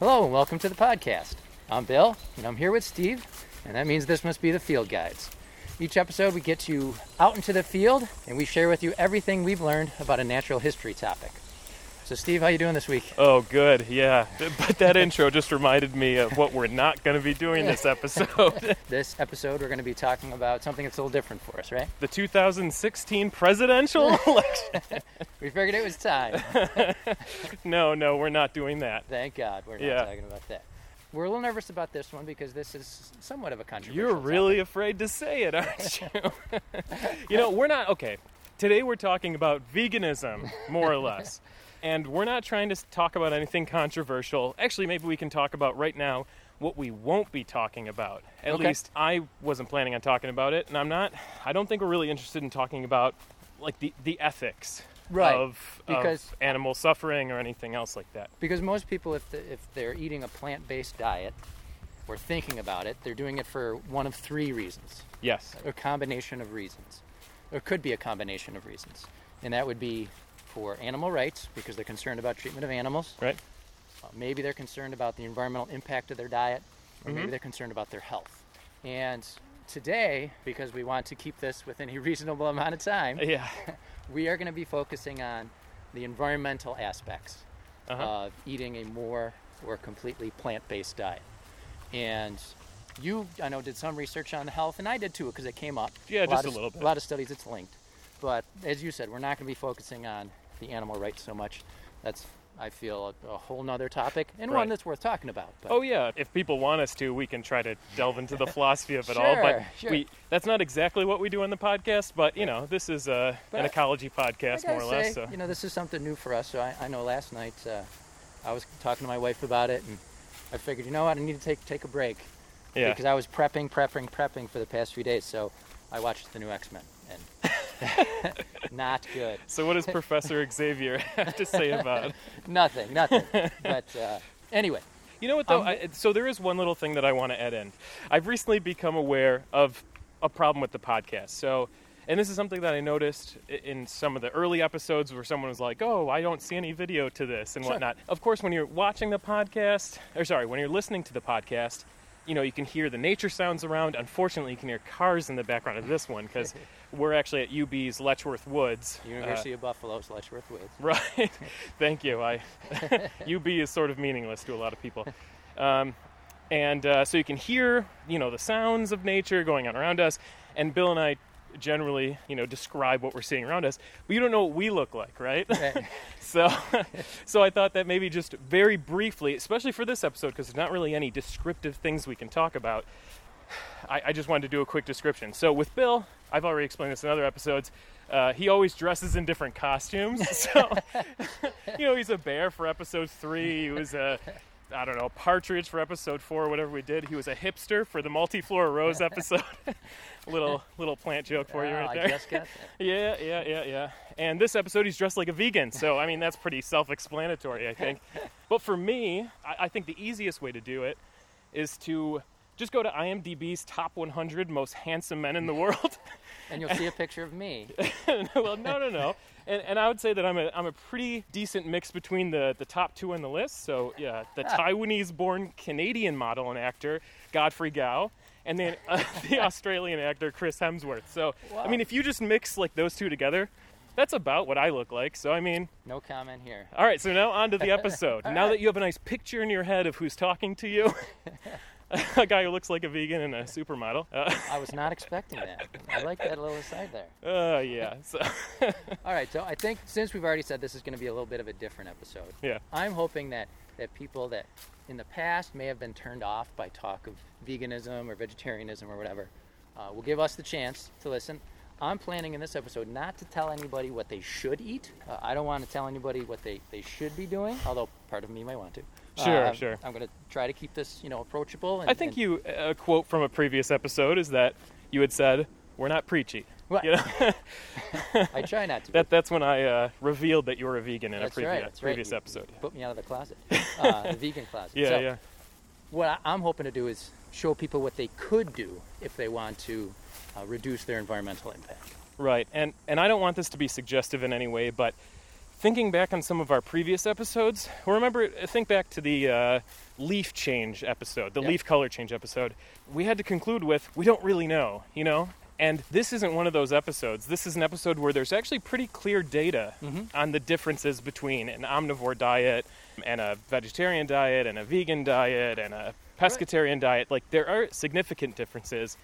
Hello and welcome to the podcast. I'm Bill and I'm here with Steve, and that means this must be the Field Guides. Each episode we get you out into the field and we share with you everything we've learned about a natural history topic. So Steve, how you doing this week? Oh, good. Yeah. But that intro just reminded me of what we're not going to be doing this episode. This episode we're going to be talking about something that's a little different for us, right? the 2016 presidential election. We figured it was time. No, no, we're not doing that. Thank God we're not Yeah. talking about that. We're a little nervous about this one because this is somewhat of a controversial. You're really topic. afraid to say it, aren't you? you know, we're not okay. Today we're talking about veganism, more or less. And we're not trying to talk about anything controversial. Actually, maybe we can talk about right now what we won't be talking about. At Okay. least I wasn't planning on talking about it, and I'm not. I don't think we're really interested in talking about like the, the ethics Right, of, because- of animal suffering or anything else like that. Because most people, if, the, if they're eating a plant based diet or thinking about it, they're doing it for one of three reasons Yes. a combination of reasons. Or could be a combination of reasons. And that would be for animal rights, because they're concerned about treatment of animals. Right? Uh, maybe they're concerned about the environmental impact of their diet, or maybe Mhm. they're concerned about their health. And today, because we want to keep this within a reasonable amount of time, Yeah. we are going to be focusing on the environmental aspects Uh-huh. of eating a more or completely plant-based diet. And you, I know, did some research on health, and I did too, because it came up. Yeah, lot just a of- little bit. A lot of studies, it's linked. But as you said, we're not going to be focusing on the animal rights so much. That's, I feel, a, a whole nother topic, and one that's worth talking about. But Oh yeah, if people want us to, we can try to delve into the philosophy of it all. But Sure, sure. we that's not exactly what we do on the podcast. But you know, this is But an ecology podcast, more or less. So you know, this is something new for us. So I, I know last night uh, I was talking to my wife about it, and I figured, you know what, I need to take take a break yeah, because I was prepping, prepping, prepping for the past few days. So I watched the new X Men, and not good. So what does Professor Xavier have to say about? it? Nothing, nothing. but uh, anyway, You know what though? Um, I, so there is one little thing that I want to add in. I've recently become aware of a problem with the podcast. So. And this is something that I noticed in some of the early episodes where someone was like, "Oh, I don't see any video to this and Sure. whatnot." Of course, when you're watching the podcast, or sorry, when you're listening to the podcast, you know you can hear the nature sounds around. Unfortunately, you can hear cars in the background of this one because we're actually at UB's Letchworth Woods. uh, University of Buffalo's Letchworth Woods. Right. Thank you. I UB is sort of meaningless to a lot of people. Um, and uh, so you can hear, you know, the sounds of nature going on around us. And Bill and I generally, you know, describe what we're seeing around us. But you don't know what we look like, right? Right. so, so I thought that maybe just very briefly, especially for this episode, because there's not really any descriptive things we can talk about. I, I just wanted to do a quick description. So with Bill, I've already explained this in other episodes. Uh, he always dresses in different costumes. So, you know, he's a bear for episode three. He was a, I don't know, partridge for episode four, whatever we did. He was a hipster for the multiflora rose episode. Little little plant joke for you right I there. just got that. Yeah, yeah, yeah, yeah. And this episode, he's dressed like a vegan. So, I mean, that's pretty self explanatory, I think. but for me, I, I think the easiest way to do it is to just go to IMDb's top 100 most handsome men in the world. And you'll see a picture of me. well, no, no, no. And, and I would say that I'm a, I'm a pretty decent mix between the, the top two on the list. So, yeah, the ah. Taiwanese born Canadian model and actor, Godfrey Gao, and then uh, the Australian actor, Chris Hemsworth. So, I mean, if you just mix like those two together, that's about what I look like. So, I mean, No comment here. all right, so now on to the episode. now that you have a nice picture in your head of who's talking to you, a guy who looks like a vegan and a supermodel. Uh, I was not expecting that. I like that little aside there. uh, yeah, so, All right, so I think since we've already said this is going to be a little bit of a different episode, yeah. I'm hoping that, that people that in the past may have been turned off by talk of veganism or vegetarianism or whatever uh, will give us the chance to listen. I'm planning in this episode not to tell anybody what they should eat. Uh, I don't want to tell anybody what they, they should be doing, although part of me might want to. Sure, Uh, sure. I'm going to try to keep this, you know, approachable. And, I think and- you, a quote from a previous episode is that you had said, We're not preachy. Right. You know? I try not to. that, that's when I uh, revealed that you were a vegan in That's a right, previous, right. previous You- episode. Put me out of the closet, uh, the vegan closet. Yeah, So, yeah. what I'm hoping to do is show people what they could do if they want to uh, reduce their environmental impact. Right, and and I don't want this to be suggestive in any way, but thinking back on some of our previous episodes, remember, think back to the uh, leaf change episode, the Yeah. leaf color change episode. We had to conclude with, we don't really know, you know? And this isn't one of those episodes. This is an episode where there's actually pretty clear data on the differences between an omnivore diet and a vegetarian diet and a vegan diet and a pescatarian diet. Like, there are significant differences.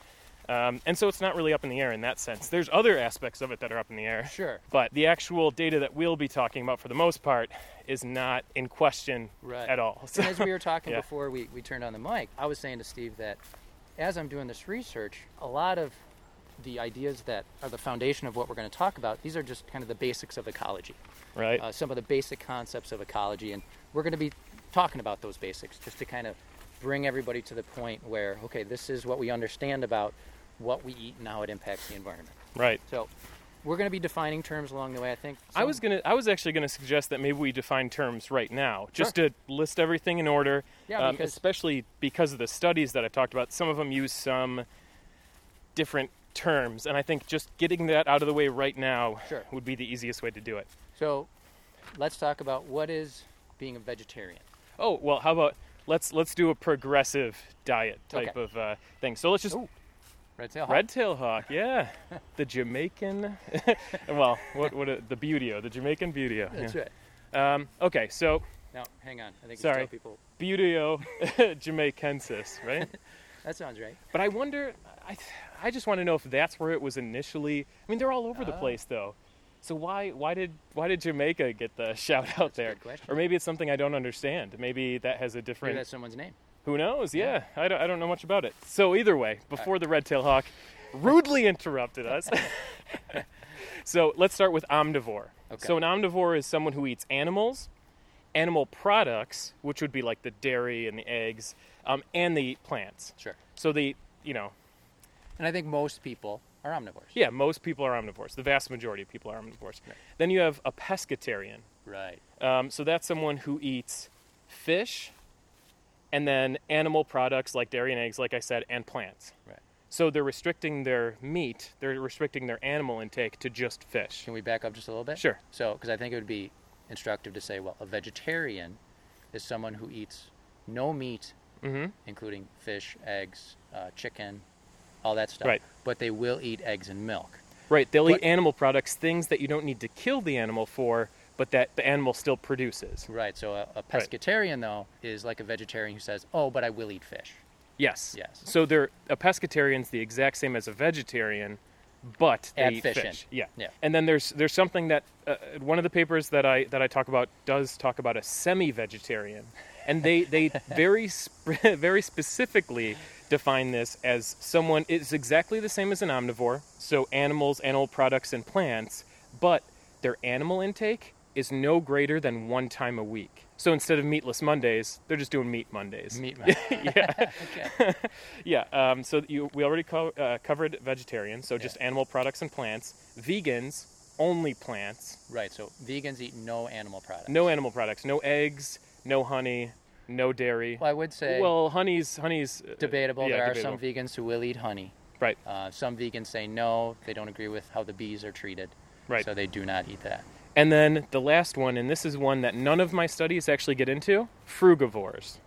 Um, and so it's not really up in the air in that sense. There's other aspects of it that are up in the air. Sure. But the actual data that we'll be talking about for the most part is not in question Right. at all. So, as we were talking Yeah. before we, we turned on the mic, I was saying to Steve that as I'm doing this research, a lot of the ideas that are the foundation of what we're going to talk about, these are just kind of the basics of ecology, right? uh, some of the basic concepts of ecology. And we're going to be talking about those basics just to kind of bring everybody to the point where, okay, this is what we understand about what we eat and how it impacts the environment. right. So we're going to be defining terms along the way, I think. I was gonna. I was actually gonna suggest that maybe we define terms right now, just to list everything in order. Yeah, um, because- especially because of the studies that I talked about. Some of them use some different terms, and I think just getting that out of the way right now Sure. would be the easiest way to do it. So let's talk about what is being a vegetarian. Oh well, how about let's let's do a progressive diet type Okay. of uh, thing. So let's just Ooh, Red tail hawk. Red tail hawk, yeah, the Jamaican. well, what what a, the buteo, the Jamaican buteo. That's yeah. right. Um, okay, so Now, hang on. I think Sorry. you people buteo jamaicensis, right? that sounds right. but I wonder, I I just want to know if that's where it was initially. I mean, they're all over the Oh. place though. So why why did why did Jamaica get the shout out there? good question. Or maybe it's something I don't understand. Maybe that has a Maybe different. that's someone's name. Who knows? Yeah, Yeah. I, don't, I don't know much about it. So either way, before the red tail hawk rudely interrupted us. so let's start with omnivore. Okay. So an omnivore is someone who eats animals, animal products, which would be like the dairy and the eggs, um, and they eat plants. Sure. So they, you know, And I think most people are omnivores. yeah, most people are omnivores. The vast majority of people are omnivores. Right. Then you have a pescatarian. Right. Um, so that's someone who eats fish and then animal products like dairy and eggs, like I said, and plants. Right. So they're restricting their meat, they're restricting their animal intake to just fish. Can we back up just a little bit? Sure. So, because I think it would be instructive to say, well, a vegetarian is someone who eats no meat, hmm including fish, eggs, uh, chicken, all that stuff. Right. But they will eat eggs and milk. Right. They'll But- eat animal products, things that you don't need to kill the animal for, but that the animal still produces. Right. So a, a pescatarian, though, is like a vegetarian who says, oh, but I will eat fish. Yes. Yes. So they're a pescatarian's the exact same as a vegetarian, but they Add eat fish fish. Yeah. Yeah. And then there's there's something that uh, one of the papers that I that I talk about does talk about a semi-vegetarian, and they they very sp- very specifically define this as someone it's exactly the same as an omnivore, so animals, animal products, and plants, but their animal intake is no greater than one time a week. So instead of meatless Mondays, they're just doing meat Mondays. Meat. Mondays. yeah. okay. Yeah, um, so you, we already co- uh, covered vegetarian, so just animal products and plants. Vegans, only plants. Right. So vegans eat no animal products. No animal products, no eggs, no honey, no dairy. Well, I would say Well, honey's honey's uh, debatable. yeah, there are some vegans who will eat honey. Right, Uh, some vegans say no, they don't agree with how the bees are treated. right. So they do not eat that. And then the last one, and this is one that none of my studies actually get into: frugivores.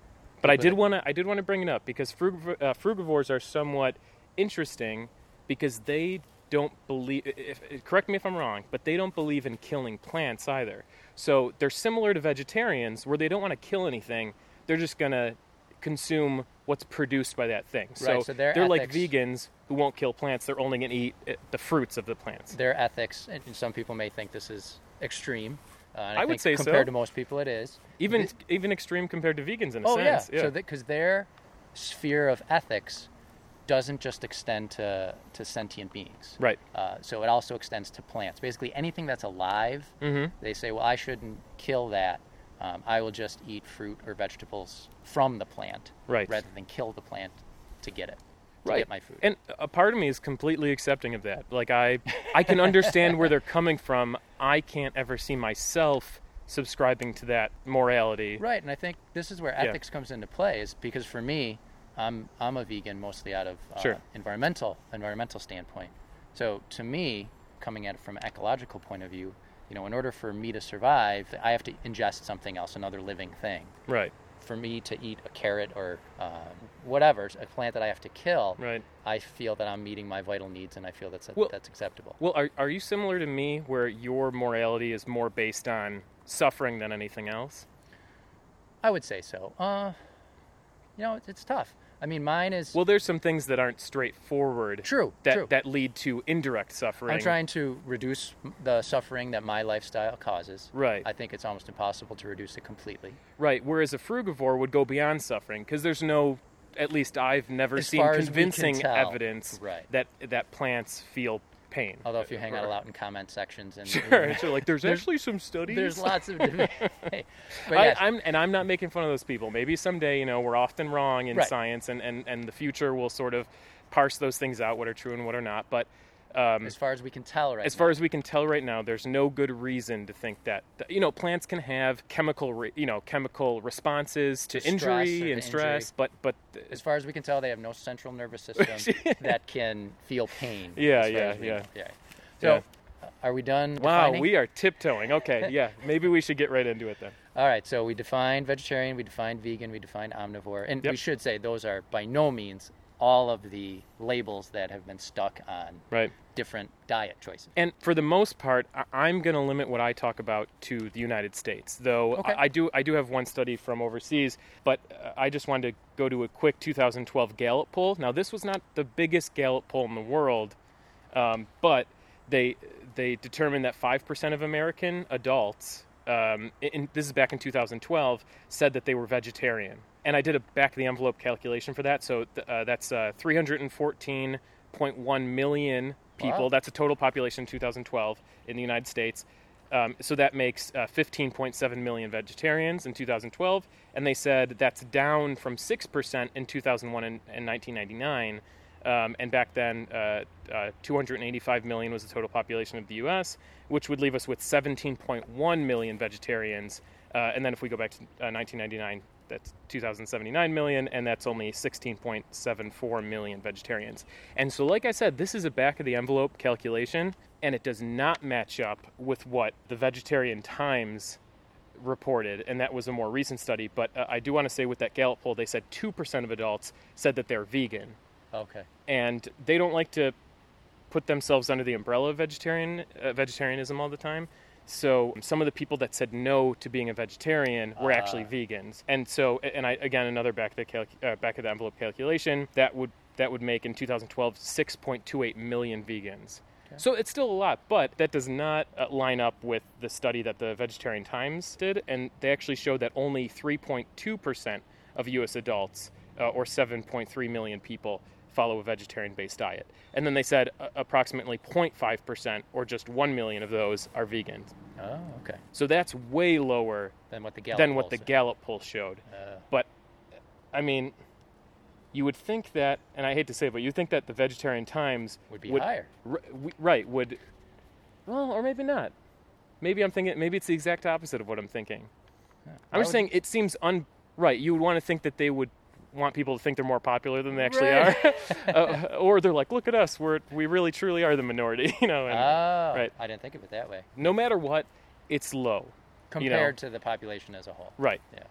But I did want to I did want to bring it up because frug- uh, frugivores are somewhat interesting because they don't believe. If, if- correct me if I'm wrong, but they don't believe in killing plants either. So they're similar to vegetarians, where they don't want to kill anything. They're just gonna consume what's produced by that thing. So, Right, so their like ethics- vegans who won't kill plants. They're only gonna eat uh, the fruits of the plants. Their ethics, and some people may think this is extreme. Uh, I, I would say so. compared to most people, it is. Even even extreme compared to vegans in a oh sense. yeah. So because their sphere of ethics doesn't just extend to to sentient beings. right. Uh, so it also extends to plants. Basically, anything that's alive, Mm-hmm. they say, well, I shouldn't kill that. Um, I will just eat fruit or vegetables from the plant Right. rather than kill the plant to get it, to Right. get my food. And a part of me is completely accepting of that. Like I I can understand where they're coming from. I can't ever see myself subscribing to that morality. Right, and I think this is where Yeah. ethics comes into play. Is because for me, I'm I'm a vegan mostly out of uh, Sure. environmental environmental standpoint. So to me, coming at it from an ecological point of view, you know, in order for me to survive, I have to ingest something else, another living thing. Right. For me to eat a carrot or um, whatever, a plant that I have to kill, Right. I feel that I'm meeting my vital needs, and I feel that's Well- that's acceptable. Well, are are you similar to me, where your morality is more based on suffering than anything else? I would say so. Uh, you know, it's, it's tough. I mean, mine is Well, there's some things that aren't straightforward. true. That true. that lead to indirect suffering. I'm trying to reduce the suffering that my lifestyle causes. Right. I think it's almost impossible to reduce it completely. Right. Whereas a frugivore would go beyond suffering because there's no, at least I've never As seen far as we can convincing tell. evidence Right. that that plants feel pain. Although if you hang out a lot in comment sections and Sure. so like there's, There's- actually some studies. there's lots of debate. but I, yes, I'm and I'm not making fun of those people. Maybe someday, you know, we're often wrong in Right. science, and, and, and the future will sort of parse those things out, what are true and what are not. But um, as far as we can tell right as far now. as we can tell right now, there's no good reason to think that, you know plants can have chemical re, you know chemical responses to, To injury to and stress, but but as far as we can tell, they have no central nervous system that can feel pain. Yeah, yeah, yeah. yeah. So, Yeah. uh, are we done? wow, we are tiptoeing. Okay, yeah, maybe we should get right into it then. All right, so we defined vegetarian, we defined vegan, we defined omnivore, and Yep. we should say those are by no means all of the labels that have been stuck on Right. different diet choices. And for the most part, I'm going to limit what I talk about to the United States. Though Okay. I I do, I do have one study from overseas, but uh, I just wanted to go to a quick 2012 Gallup poll. Now, this was not the biggest Gallup poll in the world, um, but they they determined that five percent of American adults, um, in, this is back in 2012, said that they were vegetarian. And I did a back of the envelope calculation for that. So th- uh, that's uh, 314.1 million people. Wow. That's a total population in 2012 in the United States. Um, so that makes uh, 15.7 million vegetarians in 2012, and they said that's down from 6% in 2001 and, and 1999. Um, and back then, uh, uh, 285 million was the total population of the U.S., which would leave us with 17.1 million vegetarians. Uh, and then if we go back to uh, 1999, that's 2,079 million, and that's only 16.74 million vegetarians. And so, like I said, this is a back of the envelope calculation, and it does not match up with what the Vegetarian Times reported, and that was a more recent study. But uh, I do want to say with that Gallup poll, they said 2% of adults said that they're vegan, Okay. and they don't like to put themselves under the umbrella of vegetarian uh, vegetarianism all the time. So some of the people that said no to being a vegetarian were actually Ah. vegans, and so and I again another back of the calc- uh, back of the envelope calculation that would that would make in 2012 6.28 million vegans. So it's still a lot, but that does not uh, line up with the study that the Vegetarian Times did, and they actually showed that only 3.2 percent of U.S. adults, uh, or 7.3 million people, follow a vegetarian-based diet. And then they said uh, approximately 0.5 percent, or just 1 million of those, are vegans. Oh, okay. So that's way lower Then what the Gallup than what the. Gallup poll showed. Uh, But I mean, you would think that, and I hate to say it, but you think that the Vegetarian Times would be higher. R- right would well or maybe not maybe i'm thinking maybe it's the exact opposite of what i'm thinking i'm just would- saying it seems un right you would want to think that they would want people to think they're more popular than they actually Right. are uh, or they're like look at us we're we really truly are the minority you know and oh, right. I didn't think of it that way. no matter what it's low Compared to the population as a whole. right Yeah.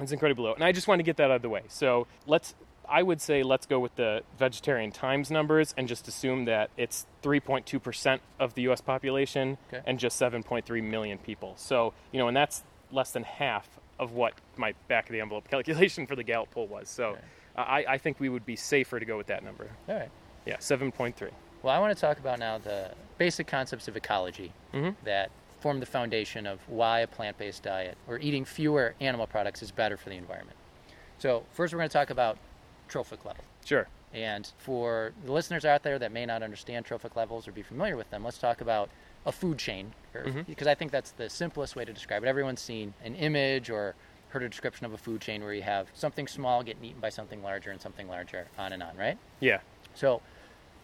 It's incredibly low. And I just want to get that out of the way. So let's, I would say, let's go with the Vegetarian Times numbers and just assume that it's 3.2% of the U.S. population Okay. and just 7.3 million people. So, you know, and that's less than half of what my back of the envelope calculation for the Gallup poll was. So Okay. I, I think we would be safer to go with that number. All right. Yeah, 7.3. Well, I want to talk about now the basic concepts of ecology Mhm. that form the foundation of why a plant based diet or eating fewer animal products is better for the environment. So, first, we're going to talk about trophic level. Sure. And for the listeners out there that may not understand trophic levels or be familiar with them, let's talk about a food chain, Mhm. because I think that's the simplest way to describe it. Everyone's seen an image or heard a description of a food chain where you have something small getting eaten by something larger and something larger, on and on, right? Yeah. So,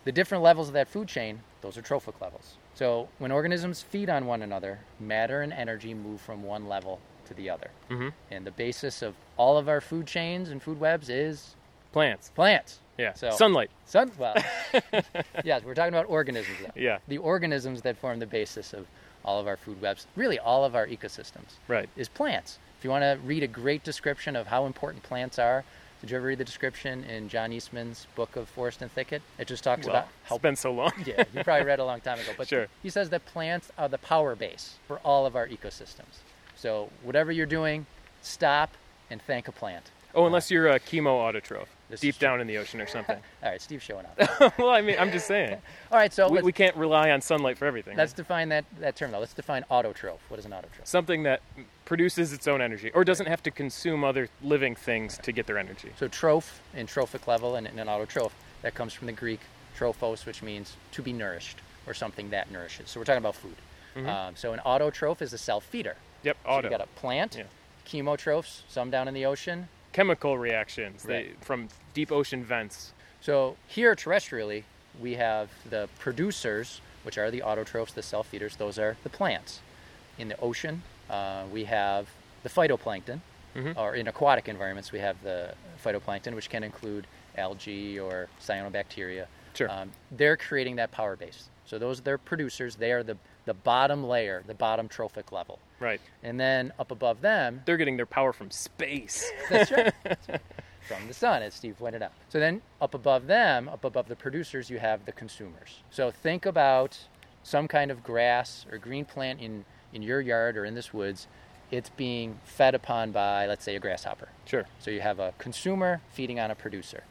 the different levels of that food chain, those are trophic levels. So, when organisms feed on one another, matter and energy move from one level to the other. hmm And the basis of all of our food chains and food webs is Plants. plants. Yeah. So- Sunlight. Sun, well, yes, we're talking about organisms. Though. Yeah. The organisms that form the basis of all of our food webs, really all of our ecosystems, Right. is plants. If you want to read a great description of how important plants are, did you ever read the description in John Eastman's book of Forest and Thicket? It just talks Well, about how it's been so long. yeah, you probably read a long time ago. But Sure. he says that plants are the power base for all of our ecosystems. So whatever you're doing, stop and thank a plant. Oh, unless you're a chemo autotroph, This deep is down in the ocean or something. All right, Steve's showing up. well, I mean, I'm just saying. all right, so We, let's, we can't rely on sunlight for everything. let's define that, that term though. Let's define autotroph. What is an autotroph? Something that produces its own energy or doesn't have to consume other living things to get their energy. So troph in trophic level and in an autotroph, that comes from the Greek trophos, which means to be nourished or something that nourishes. So we're talking about food. Um, so an autotroph is a self feeder. Yep, So auto. you got a plant, Yeah. chemotrophs, some down in the ocean, Chemical reactions they, from deep ocean vents. So here terrestrially, we have the producers, which are the autotrophs, the self feeders. Those are the plants. In the ocean, uh, we have the phytoplankton, Mhm. or in aquatic environments, we have the phytoplankton, which can include algae or cyanobacteria. Sure. Um, they're creating that power base. So those are their producers. They are the, the bottom layer, the bottom trophic level. Right. And then up above them, They're getting their power from space. that's right. That's right. From the sun, as Steve pointed out. So then, up above them, up above the producers, you have the consumers. So think about some kind of grass or green plant in, in your yard or in this woods. It's being fed upon by, let's say, a grasshopper. Sure. So you have a consumer feeding on a producer.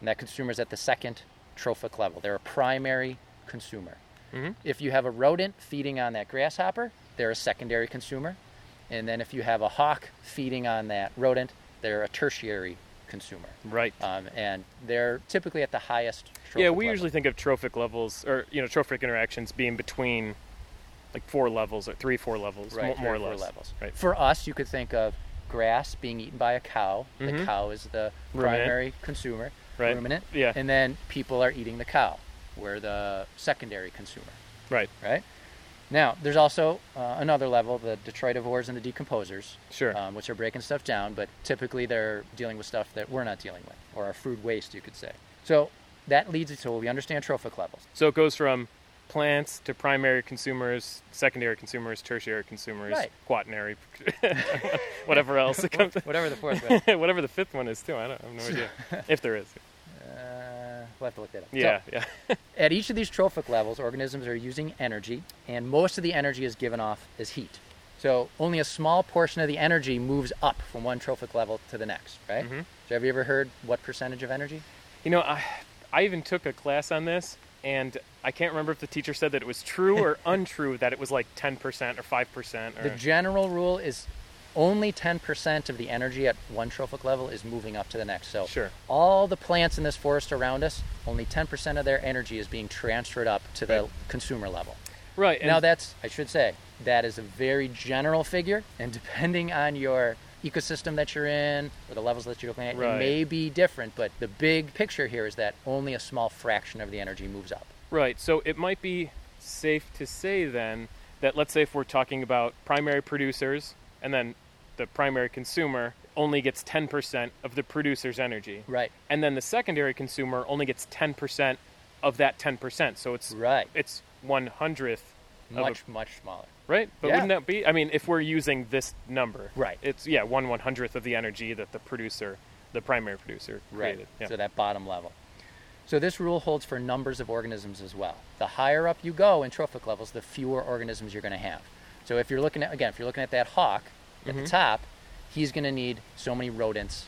And that consumer is at the second trophic level. They're a primary consumer. Mhm. If you have a rodent feeding on that grasshopper, they're a secondary consumer. And then if you have a hawk feeding on that rodent, they're a tertiary consumer. Right. Um, and they're typically at the highest trophic yeah, we level. usually think of trophic levels or you know trophic interactions being between like four levels or three, four levels, right, mo- more or less. levels. Right. For us, you could think of grass being eaten by a cow. The Mhm. cow is the Ruminant. primary consumer, Right. ruminant. Yeah. And then people are eating the cow. We're the secondary consumer, Right. right? Now, there's also uh, another level, the detritivores and the decomposers, Sure. um, which are breaking stuff down, but typically they're dealing with stuff that we're not dealing with, or our food waste, you could say. So that leads us to we understand trophic levels. So it goes from plants to primary consumers, secondary consumers, tertiary consumers, Right. quaternary, whatever else comes. Whatever the fourth one. whatever the fifth one is too. I don't I have no idea if there is. We'll have to look that up. So, Yeah, yeah. At each of these trophic levels, organisms are using energy, and most of the energy is given off as heat. So only a small portion of the energy moves up from one trophic level to the next, right? Mhm. So have you ever heard what percentage of energy? You know, I I even took a class on this, and I can't remember if the teacher said that it was true or untrue that it was like ten percent or five percent. The general rule is only 10% of the energy at one trophic level is moving up to the next. So Sure. all the plants in this forest around us, only 10% of their energy is being transferred up to the Right. consumer level. right. And now that's I should say that is a very general figure, and depending on your ecosystem that you're in or the levels that you're looking at, Right. it may be different. But the big picture here is that only a small fraction of the energy moves up. Right. So it might be safe to say then that let's say if we're talking about primary producers and then the primary consumer only gets 10% of the producer's energy. Right. And then the secondary consumer only gets 10% of that 10%. So it's Right. it's 100th of a- Much much smaller. right? But Yeah. wouldn't that be I mean if we're using this number. Right. It's yeah, 1 100th of the energy that the producer, the primary producer created. Right. Yeah. So that bottom level. So this rule holds for numbers of organisms as well. The higher up you go in trophic levels, the fewer organisms you're going to have. So if you're looking at again, if you're looking at that hawk at Mm-hmm. the top, he's going to need so many rodents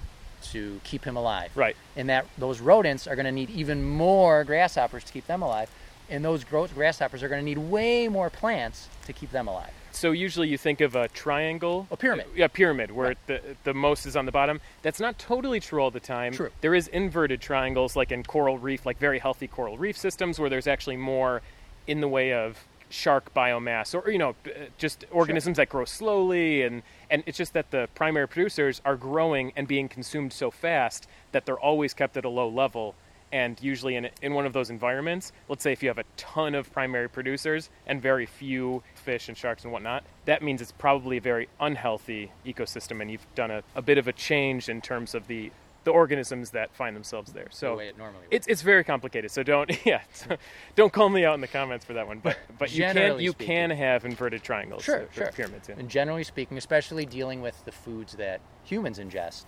to keep him alive. Right. And that those rodents are going to need even more grasshoppers to keep them alive, and those grasshoppers are going to need way more plants to keep them alive. So usually you think of a triangle, A pyramid. Yeah, pyramid, where Right. the the most is on the bottom. That's not totally true all the time. True. There is inverted triangles, like in coral reef, like very healthy coral reef systems, where there's actually more in the way of shark biomass, or you know, uh, just organisms that grow slowly, and and it's just that the primary producers are growing and being consumed so fast that they're always kept at a low level. And usually, in, in one of those environments, let's say if you have a ton of primary producers and very few fish and sharks and whatnot, that means it's probably a very unhealthy ecosystem, and you've done a, a bit of a change in terms of the the organisms that find themselves there. So the way it normally it's it's very complicated. So don't yeah, so don't call me out in the comments for that one. But but you can you speaking. can have inverted triangles. Sure, for sure. Pyramids. Yeah. And generally speaking, especially dealing with the foods that humans ingest,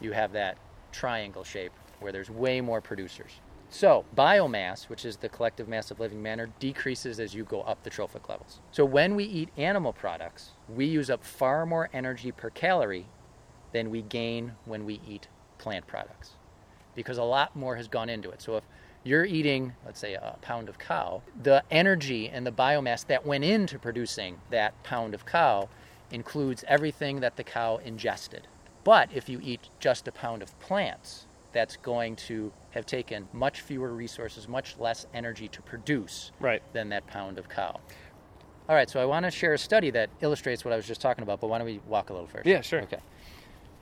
you have that triangle shape where there's way more producers. So, biomass, which is the collective mass of living matter, decreases as you go up the trophic levels. So, when we eat animal products, we use up far more energy per calorie than we gain when we eat plant products because a lot more has gone into it. So, if you're eating, let's say, a pound of cow, the energy and the biomass that went into producing that pound of cow includes everything that the cow ingested. But if you eat just a pound of plants, that's going to have taken much fewer resources, much less energy to produce Right. than that pound of cow. All right, so I want to share a study that illustrates what I was just talking about, but why don't we walk a little first? Yeah, sure. Okay.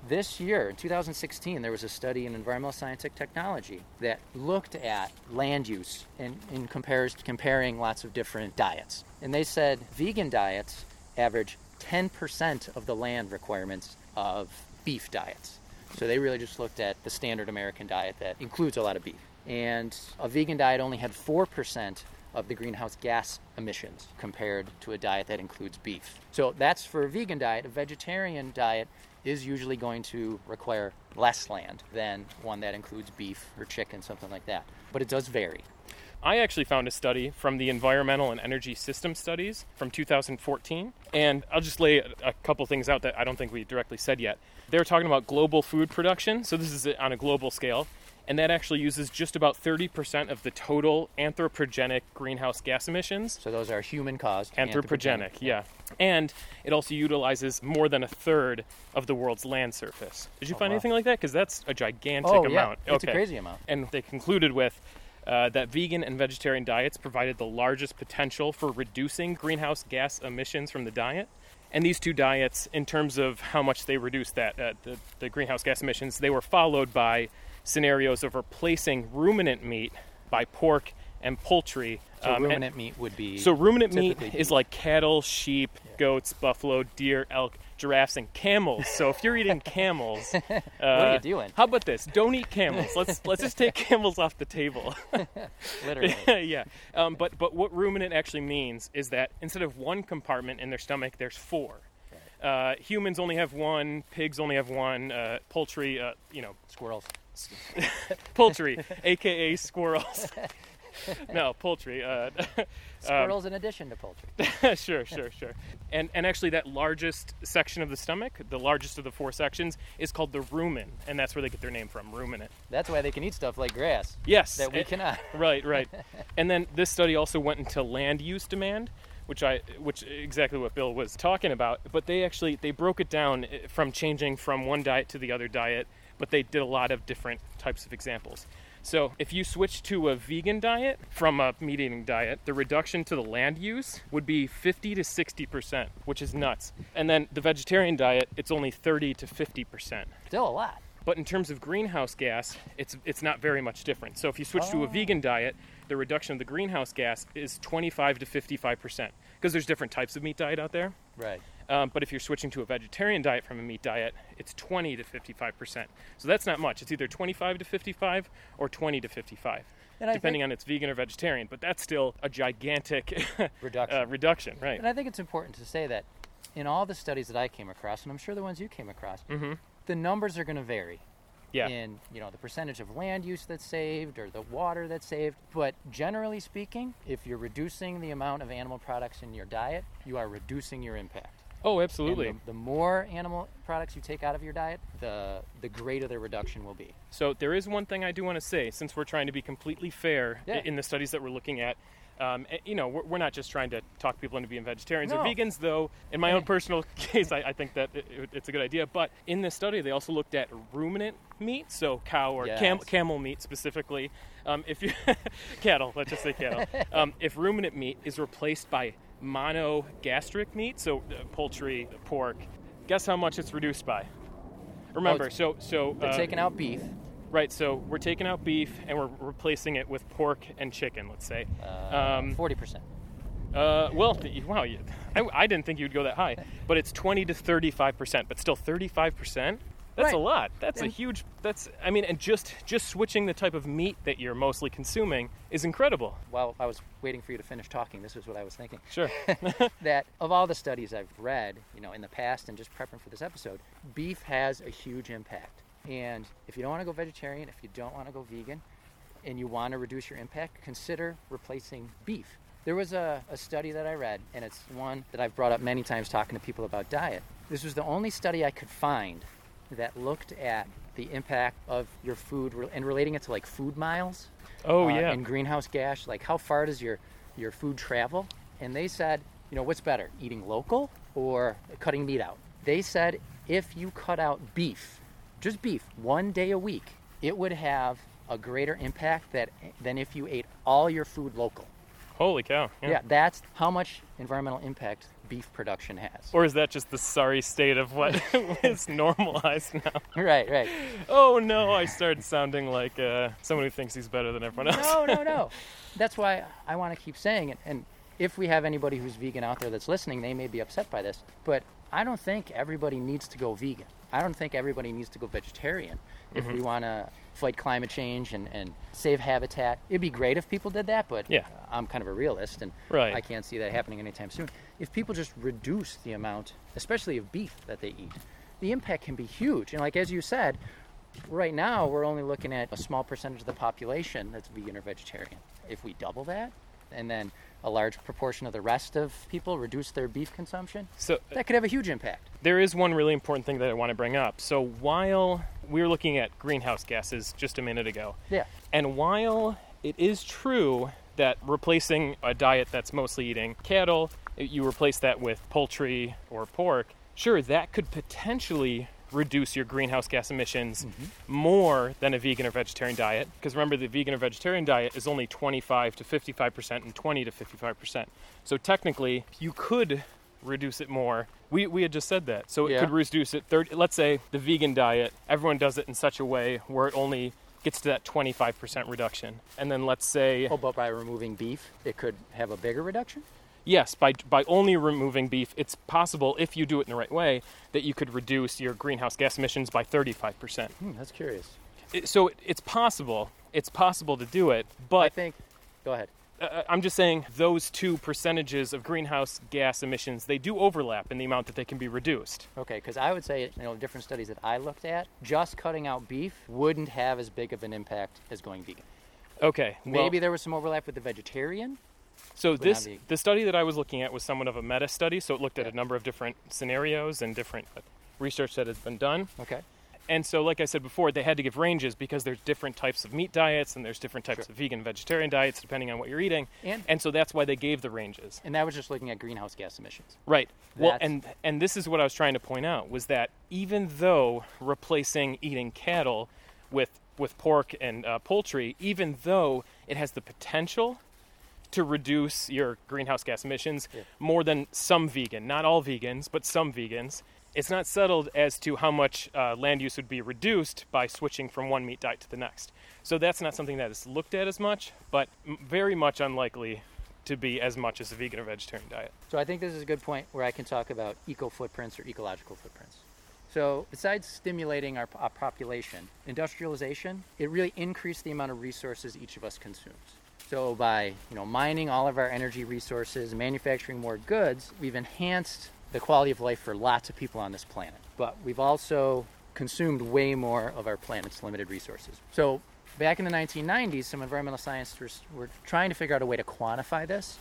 This year, in 2016, there was a study in environmental science and technology that looked at land use and, and compares, comparing lots of different diets. And they said vegan diets average 10% of the land requirements of beef diets. So they really just looked at the standard American diet that includes a lot of beef. And a vegan diet only had 4% of the greenhouse gas emissions compared to a diet that includes beef. So that's for a vegan diet. A vegetarian diet is usually going to require less land than one that includes beef or chicken, something like that. But it does vary. I actually found a study from the Environmental and Energy System Studies from 2014, and I'll just lay a, couple things out that I don't think we directly said yet. They were talking about global food production, so this is on a global scale, and that actually uses just about 30% of the total anthropogenic greenhouse gas emissions. So those are human caused. Anthropogenic, yeah. And it also utilizes more than a third of the world's land surface. Did you Oh, find wow. anything like that? Because that's a gigantic Oh, yeah. amount. It's a crazy amount. And they concluded with uh, that vegan and vegetarian diets provided the largest potential for reducing greenhouse gas emissions from the diet. And these two diets, in terms of how much they reduced that uh, the, the greenhouse gas emissions, they were followed by scenarios of replacing ruminant meat by pork and poultry. So um, and- ruminant meat would be. so ruminant meat typically is like cattle, sheep, goats, buffalo, deer, elk, giraffes, and camels. So if you're eating camels, uh, what are you doing? How about this? Don't eat camels. Let's let's just take camels off the table. literally. yeah. Um, but but what ruminant actually means is that instead of one compartment in their stomach, there's four. Uh, humans only have one. Pigs only have one. Uh, poultry, uh, you know, Squirrels. poultry, aka squirrels. no, poultry. Uh, um, Squirrels in addition to poultry. sure, sure, sure. And and actually, that largest section of the stomach, the largest of the four sections, is called the rumen, and that's where they get their name from, ruminant. That's why they can eat stuff like grass Yes, that we it- cannot. Right, right. and then this study also went into land use demand, which I, which exactly what Bill was talking about. But they actually they broke it down eh, from changing from one diet to the other diet, but they did a lot of different types of examples. So if you switch to a vegan diet from a meat eating diet, the reduction to the land use would be 50 to 60 percent, which is nuts. And then the vegetarian diet, it's only 30 to 50 percent. Still a lot. But in terms of greenhouse gas, it's it's not very much different. So if you switch to Oh. a vegan diet, the reduction of the greenhouse gas is 25 to 55 percent because there's different types of meat diet out there. Right. Um, but if you're switching to a vegetarian diet from a meat diet, it's 20 to 55 percent. So that's not much. It's either 25 to 55 or 20 to 55, And depending think- on it's vegan or vegetarian. But that's still a gigantic Reduction. uh, reduction, right? And I think it's important to say that in all the studies that I came across, and I'm sure the ones you came across, the numbers are going to vary. Yeah. In you know the percentage of land use that's saved or the water that's saved, but generally speaking, if you're reducing the amount of animal products in your diet, you are reducing your impact. Oh, absolutely. the, the more animal products you take out of your diet, the the greater the reduction will be. So there is one thing I do want to say, since we're trying to be completely fair Yeah. in the studies that we're looking at. Um, eh, you know, we're, we're not just trying to talk people into being vegetarians or vegans, though. In my own personal case, I, I think that it, it- it's a good idea. But in this study, they also looked at ruminant meat, so cow or cam- camel meat specifically. Um, if you cattle, let's just say cattle. Um, if ruminant meat is replaced by monogastric meat, so uh, poultry, pork, guess how much it's reduced by? Remember, it's- so so They're uh, taking out beef. Right, so we're taking out beef and we're replacing it with pork and chicken, let's say. Um, Forty percent. uh, well, wow, you, I, I didn't think you'd go that high, but it's 20 to 35 percent, but still 35 percent. That's a lot. That's a huge. That's. I mean, and just just switching the type of meat that you're mostly consuming is incredible. While I was waiting for you to finish talking, this is what I was thinking. Sure. that of all the studies I've read, you know, in the past and just prepping for this episode, beef has a huge impact. And if you don't want to go vegetarian, if you don't want to go vegan, and you want to reduce your impact, consider replacing beef. There was a, a study that I read, and it's one that I've brought up many times talking to people about diet. This was the only study I could find that looked at the impact of your food re- and relating it to like food miles Oh uh, yeah. and greenhouse gas like how far does your your food travel and they said you know what's better eating local or cutting meat out they said if you cut out beef just beef one day a week it would have a greater impact that than if you ate all your food local Holy cow. yeah, that's how much environmental impact beef production has Or is that just the sorry state of what is normalized now? right right Oh no, I started sounding like uh, someone who thinks he's better than everyone else. No, no, no. That's why I want to keep saying it. And if we have anybody who's vegan out there that's listening, they may be upset by this. But I don't think everybody needs to go vegan. I don't think everybody needs to go vegetarian if Mm-hmm. we want to fight climate change and, and save habitat. It'd be great if people did that, but Yeah. I'm kind of a realist and Right. I can't see that happening anytime soon. If people just reduce the amount, especially of beef that they eat, the impact can be huge. And like as you said, right now we're only looking at a small percentage of the population that's vegan or vegetarian. If we double that, and then a large proportion of the rest of people reduce their beef consumption, So uh, that could have a huge impact. there is one really important thing that I want to bring up. So while we were looking at greenhouse gases just a minute ago, Yeah. and while it is true that replacing a diet that's mostly eating cattle, you replace that with poultry or pork, sure, that could potentially reduce your greenhouse gas emissions mm-hmm. more than a vegan or vegetarian diet. Because remember, the vegan or vegetarian diet is only 25 to 55% and 20 to 55%. So technically, you could reduce it more. We, we had just said that. So it Yeah. could reduce it 30. Let's say the vegan diet, everyone does it in such a way where it only gets to that 25% reduction. And then let's say, Oh, but by removing beef, it could have a bigger reduction? Yes, by, by only removing beef, it's possible, if you do it in the right way, that you could reduce your greenhouse gas emissions by 35%. Hmm, that's curious. It- so it, it's possible. It's possible to do it, but. I think, go ahead. uh, I'm just saying those two percentages of greenhouse gas emissions, they do overlap in the amount that they can be reduced. Okay, because I would say, you know, different studies that I looked at, just cutting out beef wouldn't have as big of an impact as going vegan. Okay, well, Maybe there was some overlap with the vegetarian. So this vegan. the study that I was looking at was somewhat of a meta study, so it looked at Yeah. a number of different scenarios and different uh, research that has been done. Okay. And so, like I said before, they had to give ranges because there's different types of meat diets and there's different types Sure. of vegan, vegetarian diets depending on what you're eating. And- and so that's why they gave the ranges. And that was just looking at greenhouse gas emissions. Right. Well, and and this is what I was trying to point out was that even though replacing eating cattle with with pork and uh, poultry, even though it has the potential to reduce your greenhouse gas emissions Yeah. more than some vegan, not all vegans, but some vegans, it's not settled as to how much uh, land use would be reduced by switching from one meat diet to the next. So that's not something that is looked at as much, but very much unlikely to be as much as a vegan or vegetarian diet. So I think this is a good point where I can talk about eco footprints or ecological footprints. So besides stimulating our, our population, industrialization, it really increased the amount of resources each of us consumes. So by you know mining all of our energy resources, manufacturing more goods, we've enhanced the quality of life for lots of people on this planet. But we've also consumed way more of our planet's limited resources. So back in the 1990s, some environmental scientists were trying to figure out a way to quantify this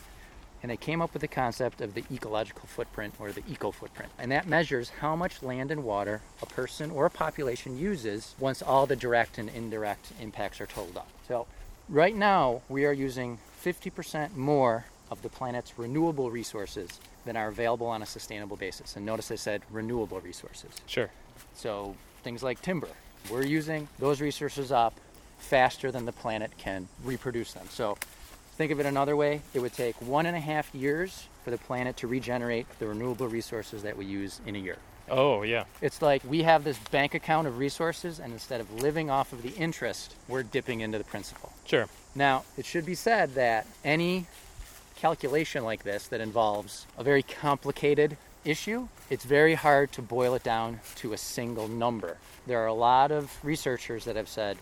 and they came up with the concept of the ecological footprint or the eco footprint. And that measures how much land and water a person or a population uses once all the direct and indirect impacts are totaled up. So, right now, we are using 50% more of the planet's renewable resources than are available on a sustainable basis. And notice I said renewable resources. Sure. So things like timber, we're using those resources up faster than the planet can reproduce them. So think of it another way, it would take one and a half years for the planet to regenerate the renewable resources that we use in a year. Oh, yeah. It's like we have this bank account of resources, and instead of living off of the interest, we're dipping into the principal. Sure. Now, it should be said that any calculation like this that involves a very complicated issue, it's very hard to boil it down to a single number. There are a lot of researchers that have said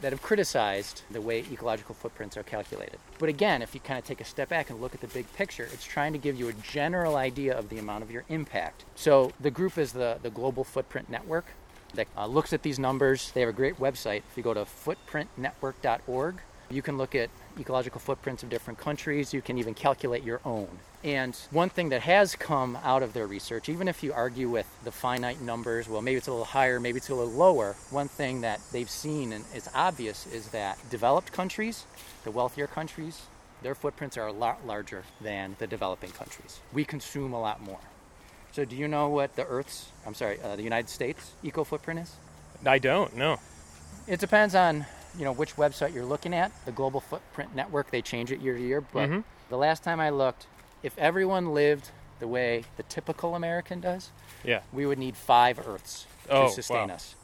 that have criticized the way ecological footprints are calculated. But again, if you kind of take a step back and look at the big picture, it's trying to give you a general idea of the amount of your impact. So the group is the, the Global Footprint Network that uh, looks at these numbers. They have a great website. If you go to footprintnetwork.org, you can look at ecological footprints of different countries. You can even calculate your own. And one thing that has come out of their research, even if you argue with the finite numbers, well, maybe it's a little higher, maybe it's a little lower, one thing that they've seen and it's obvious is that developed countries, the wealthier countries, their footprints are a lot larger than the developing countries. We consume a lot more. So, do you know what the Earth's, I'm sorry, uh, the United States eco footprint is? I don't. No. It depends on you know which website you're looking at. The Global Footprint Network they change it year to year, but Mhm. the last time I looked, if everyone lived the way the typical American does, Yeah. we would need five Earths Oh, to sustain wow. us.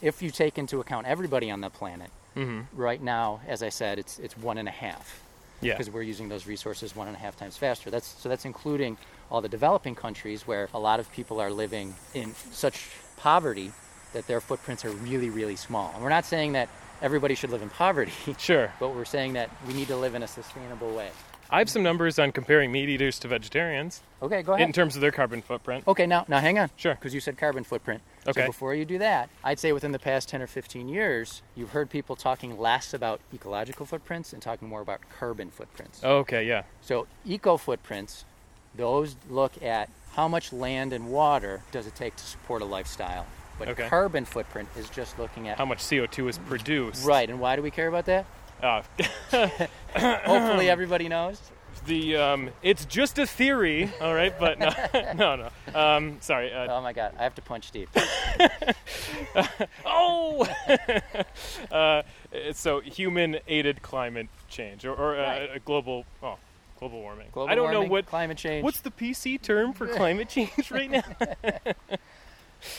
If you take into account everybody on the planet, hmm right now, as I said, it's it's one and a half Yeah. because we're using those resources one and a half times faster. That's so that's including all the developing countries where a lot of people are living in such poverty that their footprints are really really small. And we're not saying that everybody should live in poverty, Sure. but we're saying that we need to live in a sustainable way. I have some numbers on comparing meat eaters to vegetarians Okay, go ahead. in terms of their carbon footprint. Okay, now now hang on. Sure. Because you said carbon footprint. Okay. So before you do that, I'd say within the past 10 or 15 years, you've heard people talking less about ecological footprints and talking more about carbon footprints. Okay. Yeah. So eco footprints, those look at how much land and water does it take to support a lifestyle. But Okay. carbon footprint is just looking at How much CO2 is produced? right. And why do we care about that? Uh, Hopefully everybody knows. the um, it's just a theory. All right. But no, no, no. Um, sorry. Uh, Oh my God, I have to punch Steve. oh. uh, it's so human-aided climate change or, or uh, Right. a global oh global warming. Global I don't warming, know what climate change. what's the PC term for climate change right now.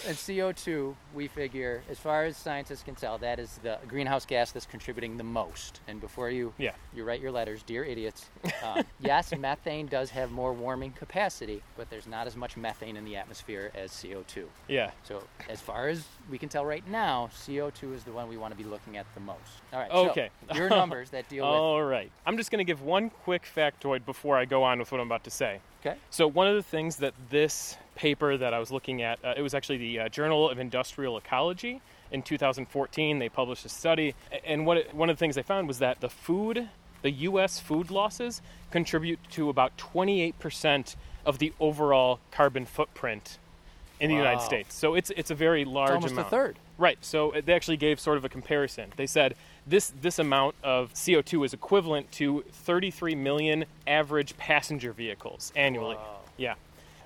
And CO2, we figure, as far as scientists can tell, that is the greenhouse gas that's contributing the most. And before you Yeah. you write your letters, dear idiots, um, yes, methane does have more warming capacity, but there's not as much methane in the atmosphere as CO2. Yeah. So as far as we can tell right now, CO2 is the one we want to be looking at the most. All right. Okay. So your numbers that deal with. All right. I'm just going to give one quick factoid before I go on with what I'm about to say. Okay. So one of the things that this paper that I was looking at, uh, it was actually the uh, Journal of Industrial Ecology in 2014. They published a study, and what it, one of the things they found was that the food, the U.S. food losses, contribute to about 28% of the overall carbon footprint in the United States. So it's it's a very large It's almost amount. a third. Right. So they actually gave sort of a comparison. They said this this amount of CO2 is equivalent to 33 million average passenger vehicles annually. Wow. Yeah.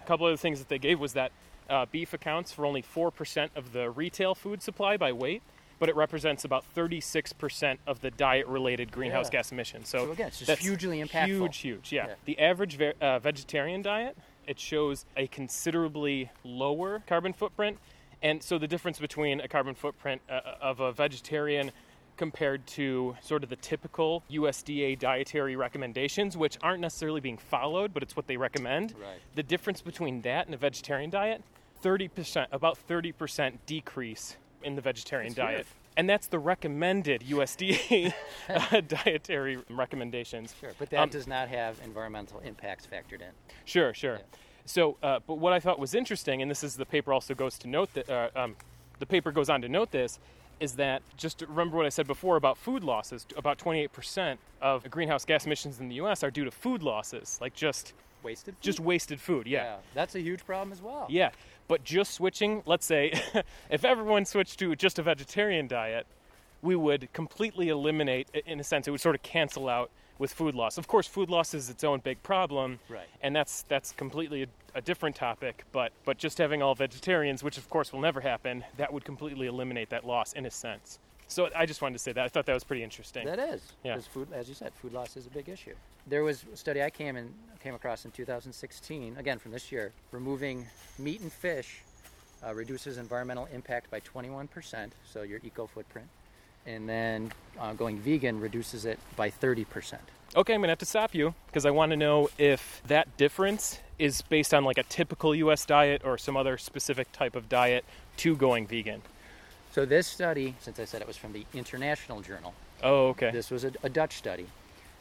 A couple of the things that they gave was that uh, beef accounts for only 4% of the retail food supply by weight, but it represents about 36% of the diet-related greenhouse Yeah. gas emissions. So, So again, it's just that's hugely impactful. Huge, huge. Yeah. Yeah. The average ve- uh, vegetarian diet it shows a considerably lower carbon footprint, and so the difference between a carbon footprint uh, of a vegetarian compared to sort of the typical USDA dietary recommendations, which aren't necessarily being followed, but it's what they recommend. Right. The difference between that and a vegetarian diet, 30%, about 30% decrease in the vegetarian That's diet. huge. And that's the recommended USDA uh, dietary recommendations. Sure. But that Um, does not have environmental impacts factored in. Sure, sure. Yeah. So, uh, but what I thought was interesting, and this is the paper also goes to note that uh, um, the paper goes on to note this, is that just remember what I said before about food losses. About 28% of greenhouse gas emissions in the U.S. are due to food losses, like just Wasted. just wasted food. Yeah. That's a huge problem as well. Yeah, but just switching, let's say, if everyone switched to just a vegetarian diet, we would completely eliminate, in a sense, it would sort of cancel out with food loss. Of course, food loss is its own big problem, Right. and that's that's completely a, a different topic. But but just having all vegetarians, which of course will never happen, that would completely eliminate that loss in a sense. So I just wanted to say that I thought that was pretty interesting. That is. Yeah. Because food, as you said, food loss is a big issue. There was a study I came in came across in 2016, again from this year, removing meat and fish uh, reduces environmental impact by 21%, so your eco footprint, and then uh, going vegan reduces it by 30%. Okay, I'm gonna have to stop you because I want to know if that difference is based on like a typical U.S. diet or some other specific type of diet to going vegan. So this study, since I said it was from the International Journal, Oh, okay. this was a, a Dutch study,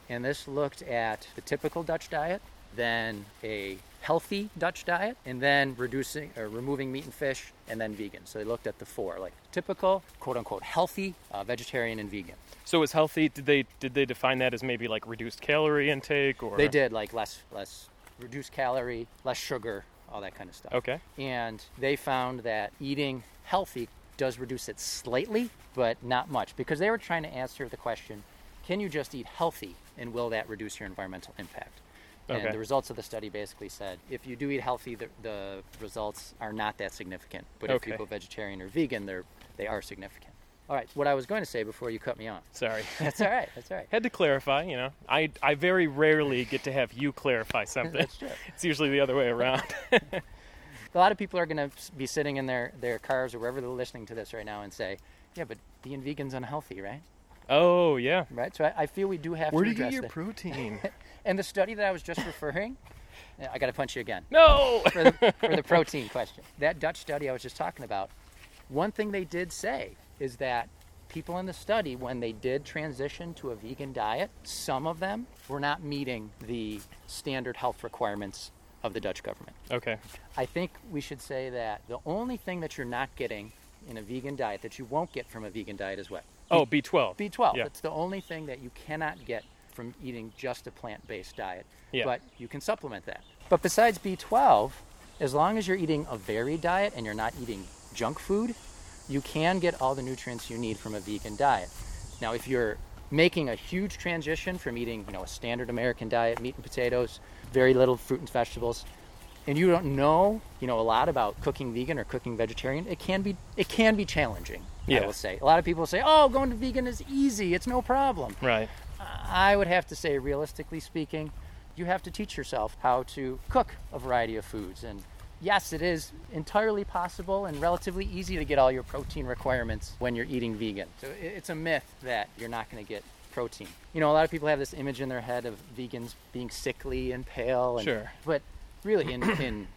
and this looked at the typical Dutch diet, then a healthy Dutch diet, and then reducing or removing meat and fish, and then vegan. So they looked at the four, like typical, quote unquote, healthy, uh, vegetarian, and vegan. So was healthy? Did they did they define that as maybe like reduced calorie intake or They did like less less reduced calorie, less sugar, all that kind of stuff. Okay. And they found that eating healthy does reduce it slightly, but not much, because they were trying to answer the question: Can you just eat healthy, and will that reduce your environmental impact? Okay. And the results of the study basically said if you do eat healthy, the, the results are not that significant. But if you Okay. go vegetarian or vegan, they're they are significant. All right, what I was going to say before you cut me off. Sorry. That's all right. That's all right. Had to clarify, you know. I I very rarely get to have you clarify something. That's true. It's usually the other way around. A lot of people are going to be sitting in their, their cars or wherever they're listening to this right now and say, yeah, but being vegan's unhealthy, right? oh yeah. Right? So I, I feel we do have Where to Where do you get your that. protein? And the study that I was just referring, I got to punch you again no. for the, for the protein question. That Dutch study I was just talking about, one thing they did say is that people in the study, when they did transition to a vegan diet, some of them were not meeting the standard health requirements of the Dutch government. Okay. I think we should say that the only thing that you're not getting in a vegan diet that you won't get from a vegan diet is what? Oh, B12. B12. Yeah. It's the only thing that you cannot get from eating just a plant based diet. Yeah. But you can supplement that. But besides B12, as long as you're eating a varied diet and you're not eating junk food, you can get all the nutrients you need from a vegan diet. Now, if you're making a huge transition from eating, you know, a standard American diet, meat and potatoes, very little fruit and vegetables, and you don't know, you know, a lot about cooking vegan or cooking vegetarian, it can be it can be challenging. I will say. A lot of people say, "Oh, going to vegan is easy. It's no problem." Right. I would have to say, realistically speaking, you have to teach yourself how to cook a variety of foods. And yes, it is entirely possible and relatively easy to get all your protein requirements when you're eating vegan. So it's a myth that you're not going to get protein. You know, a lot of people have this image in their head of vegans being sickly and pale. And, Sure. But really, in, in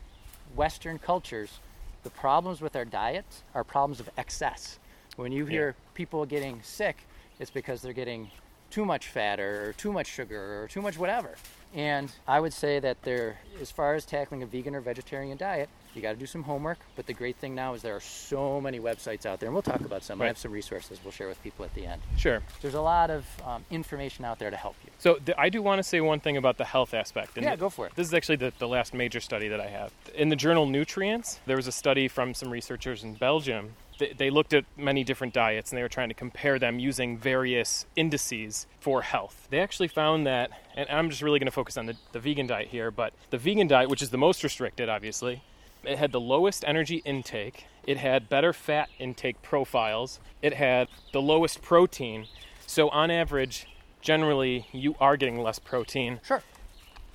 Western cultures, the problems with our diets are problems of excess. When you hear people getting sick, it's because they're getting too much fat or, too much sugar or too much whatever. And I would say that there, as far as tackling a vegan or vegetarian diet, you got to do some homework. But the great thing now is there are so many websites out there, and we'll talk about some. I have some resources we'll share with people at the end. Sure. There's a lot of um, information out there to help you. So th- I do want to say one thing about the health aspect. And Yeah, th- go for it. This is actually the, the last major study that I have. In the journal Nutrients, there was a study from some researchers in Belgium. They, looked at many different diets and they were trying to compare them using various indices for health. They actually found that, and I'm just really going to focus on the, the vegan diet here, but the vegan diet, which is the most restricted, obviously, it had the lowest energy intake. It had better fat intake profiles. It had the lowest protein. So, on average, generally, you are getting less protein. Sure.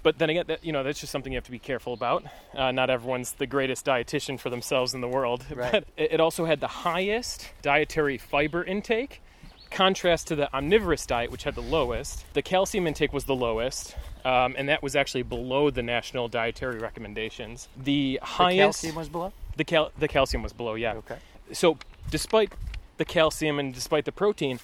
But then again, that, you know, that's just something you have to be careful about. Uh, not everyone's the greatest dietitian for themselves in the world. Right. But it, also had the highest dietary fiber intake, contrast to the omnivorous diet, which had the lowest. The calcium intake was the lowest, um, and that was actually below the national dietary recommendations. The The highest, calcium was below? the, cal- the calcium was below, yeah. Okay. So, despite the calcium and despite the protein,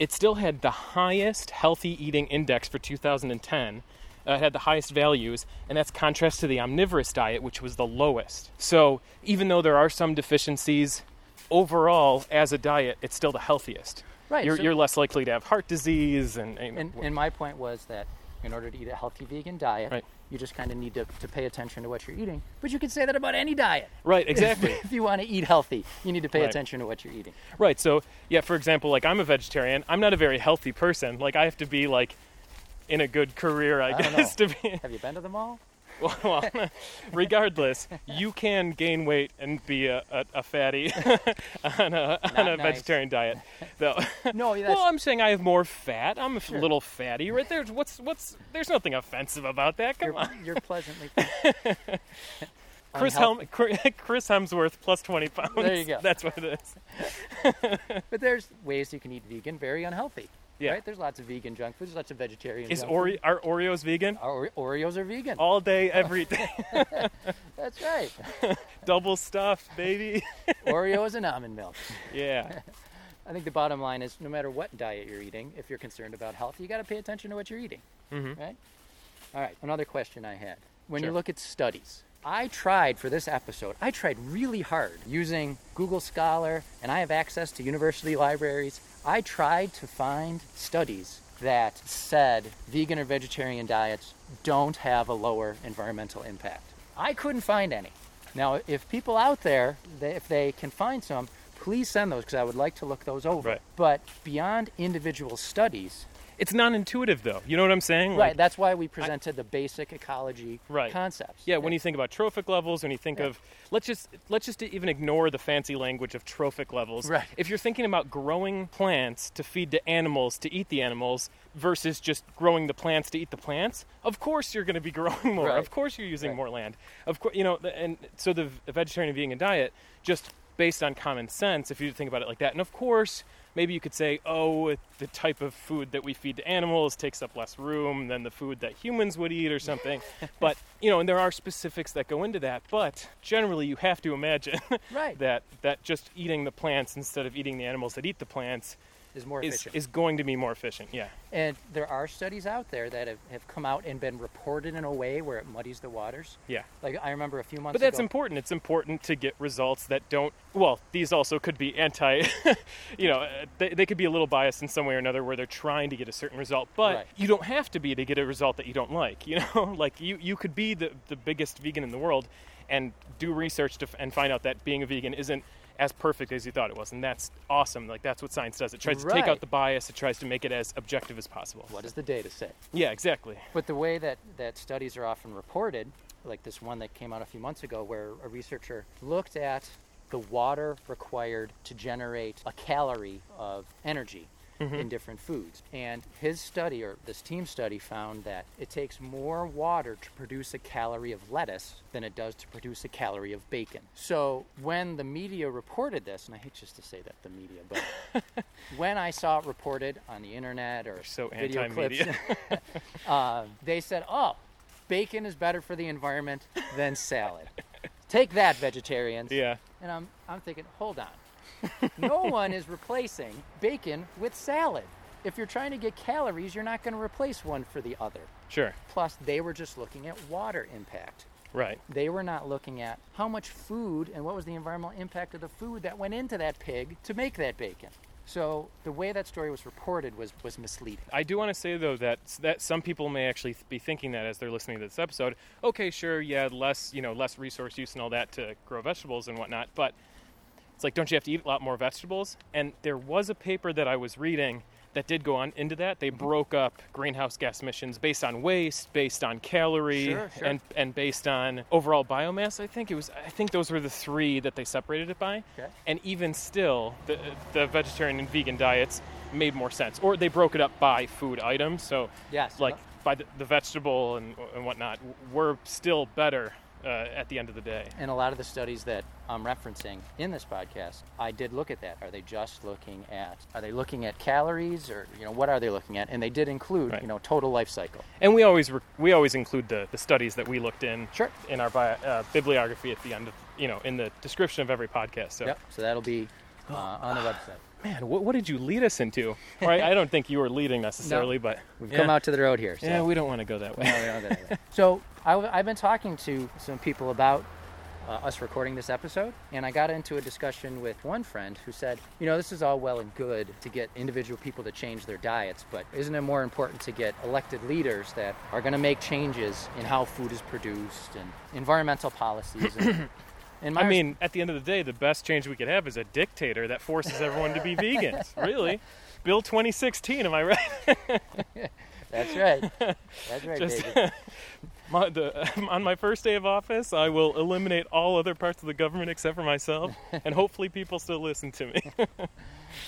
it still had the highest healthy eating index for 2010. Uh, had the highest values, and that's contrast to the omnivorous diet, which was the lowest. So, even though there are some deficiencies, overall, as a diet, it's still the healthiest. Right, You're, so- you're less likely to have heart disease, and, and, And, and my point was that in order to eat a healthy vegan diet, Right. you just kind of need to, to pay attention to what you're eating. But you can say that about any diet. right, exactly. if you want to eat healthy, you need to pay Right. attention to what you're eating. Right. So, yeah, for example, like I'm a vegetarian. I'm not a very healthy person. Like I have to be like in a good career, I, I guess, to be. Have you been to the mall? Well, regardless, you can gain weight and be a, a, a fatty on a, on a nice. vegetarian diet. Though, No, that's, well, I'm saying I have more fat. I'm a f- little fatty, right there. What's what's? There's nothing offensive about that. Come you're, on. you're pleasantly. Chris, Helm, Chris Hemsworth plus 20 pounds. There you go. That's what it is. But there's ways you can eat vegan, very unhealthy. Yeah. Right? There's lots of vegan junk food. There's lots of vegetarian. Is junk Ore- are Oreos vegan? Our Oreos are vegan. All day, every day. That's right. Double stuffed, baby. Oreos and almond milk. yeah. I think the bottom line is no matter what diet you're eating, if you're concerned about health, you got to pay attention to what you're eating. Mhm. Right? All right. Another question I had. When you look at studies, I tried for this episode, I tried really hard using Google Scholar, and I have access to university libraries. I tried to find studies that said vegan or vegetarian diets don't have a lower environmental impact. I couldn't find any. Now, if people out there, if they can find some, please send those because I would like to look those over. Right. But beyond individual studies, It's non-intuitive though. You know what I'm saying? right, Like, that's why we presented the basic ecology Right. concepts. yeah, when you think about trophic levels, when you think Yeah. of let's just let's just even ignore the fancy language of trophic levels. Right. If you're thinking about growing plants to feed to animals to eat the animals versus just growing the plants to eat the plants, of course you're going to be growing more. Right. Of course you're using Right. more land. Of course, you know, and so the vegetarian and vegan diet just based on common sense if you think about it like that. And of course, maybe you could say, "Oh, the type of food that we feed to animals takes up less room than the food that humans would eat or something." but, you know, and there are specifics that go into that, but generally you have to imagine Right. that that just eating the plants instead of eating the animals that eat the plants is more is, efficient. is going to be more efficient. Yeah. and there are studies out there that have, have come out and been reported in a way where it muddies the waters. Yeah. Like I remember a few months But that's ago. important. It's important to get results that don't. Well, these also could be anti. you know, uh, they, they could be a little biased in some way or another, where they're trying to get a certain result. But Right. you don't have to be to get a result that you don't like. You know, like you you could be the the biggest vegan in the world, and do research to, and find out that being a vegan isn't as perfect as you thought it was, and that's awesome. Like that's what science does. It tries to take out the bias. It tries to make it as objective as possible. what does the data say? Yeah, exactly. But the way that, that studies are often reported, like this one that came out a few months ago, where a researcher looked at the water required to generate a calorie of energy in different foods. And his study, or this team study, found that it takes more water to produce a calorie of lettuce than it does to produce a calorie of bacon. So when the media reported this, and I hate just to say that the media, but when I saw it reported on the internet or so video clips, uh, they said, "Oh, bacon is better for the environment than salad." Take that, vegetarians. Yeah. And I'm, I'm thinking, hold on. No one is replacing bacon with salad. If you're trying to get calories, you're not going to replace one for the other. Sure. Plus, they were just looking at water impact. Right. They were not looking at how much food and what was the environmental impact of the food that went into that pig to make that bacon. So the way that story was reported was, was misleading. I do want to say though that that some people may actually be thinking that as they're listening to this episode. Okay, sure, yeah, less you know less resource use and all that to grow vegetables and whatnot, but it's like don't you have to eat a lot more vegetables? And there was a paper that I was reading that did go on into that. They mm-hmm. broke up greenhouse gas emissions based on waste, based on calorie, Sure, sure. and and based on overall biomass. I think it was. I think those were the three that they separated it by. Okay. And even still, the the vegetarian and vegan diets made more sense, or they broke it up by food items. So Yes. Uh-huh. like by the, the vegetable and, and whatnot, were still better uh, at the end of the day. And a lot of the studies that I'm referencing in this podcast, I did look at that. Are they just looking at are they looking at calories or you know what are they looking at? And they did include, Right. you know, total life cycle. And we always re- we always include the, the studies that we looked in Sure. in our bio, uh, bibliography at the end of you know in the description of every podcast. So Yep. So that'll be uh, on the website. Man, what, what did you lead us into? Or I, I don't think you were leading necessarily, but We've yeah. come out to the road here. So. Yeah, we don't want to go that way. No, so I, have been talking to some people about uh, us recording this episode, and I got into a discussion with one friend who said, you know, this is all well and good to get individual people to change their diets, but isn't it more important to get elected leaders that are going to make changes in how food is produced and environmental policies? And, and I mean, at the end of the day, the best change we could have is a dictator that forces everyone to be vegans. Really, Bill 2016. Am I right? that's right. That's right, Just- David. my, the, on my first day of office, I will eliminate all other parts of the government except for myself, and hopefully people still listen to me.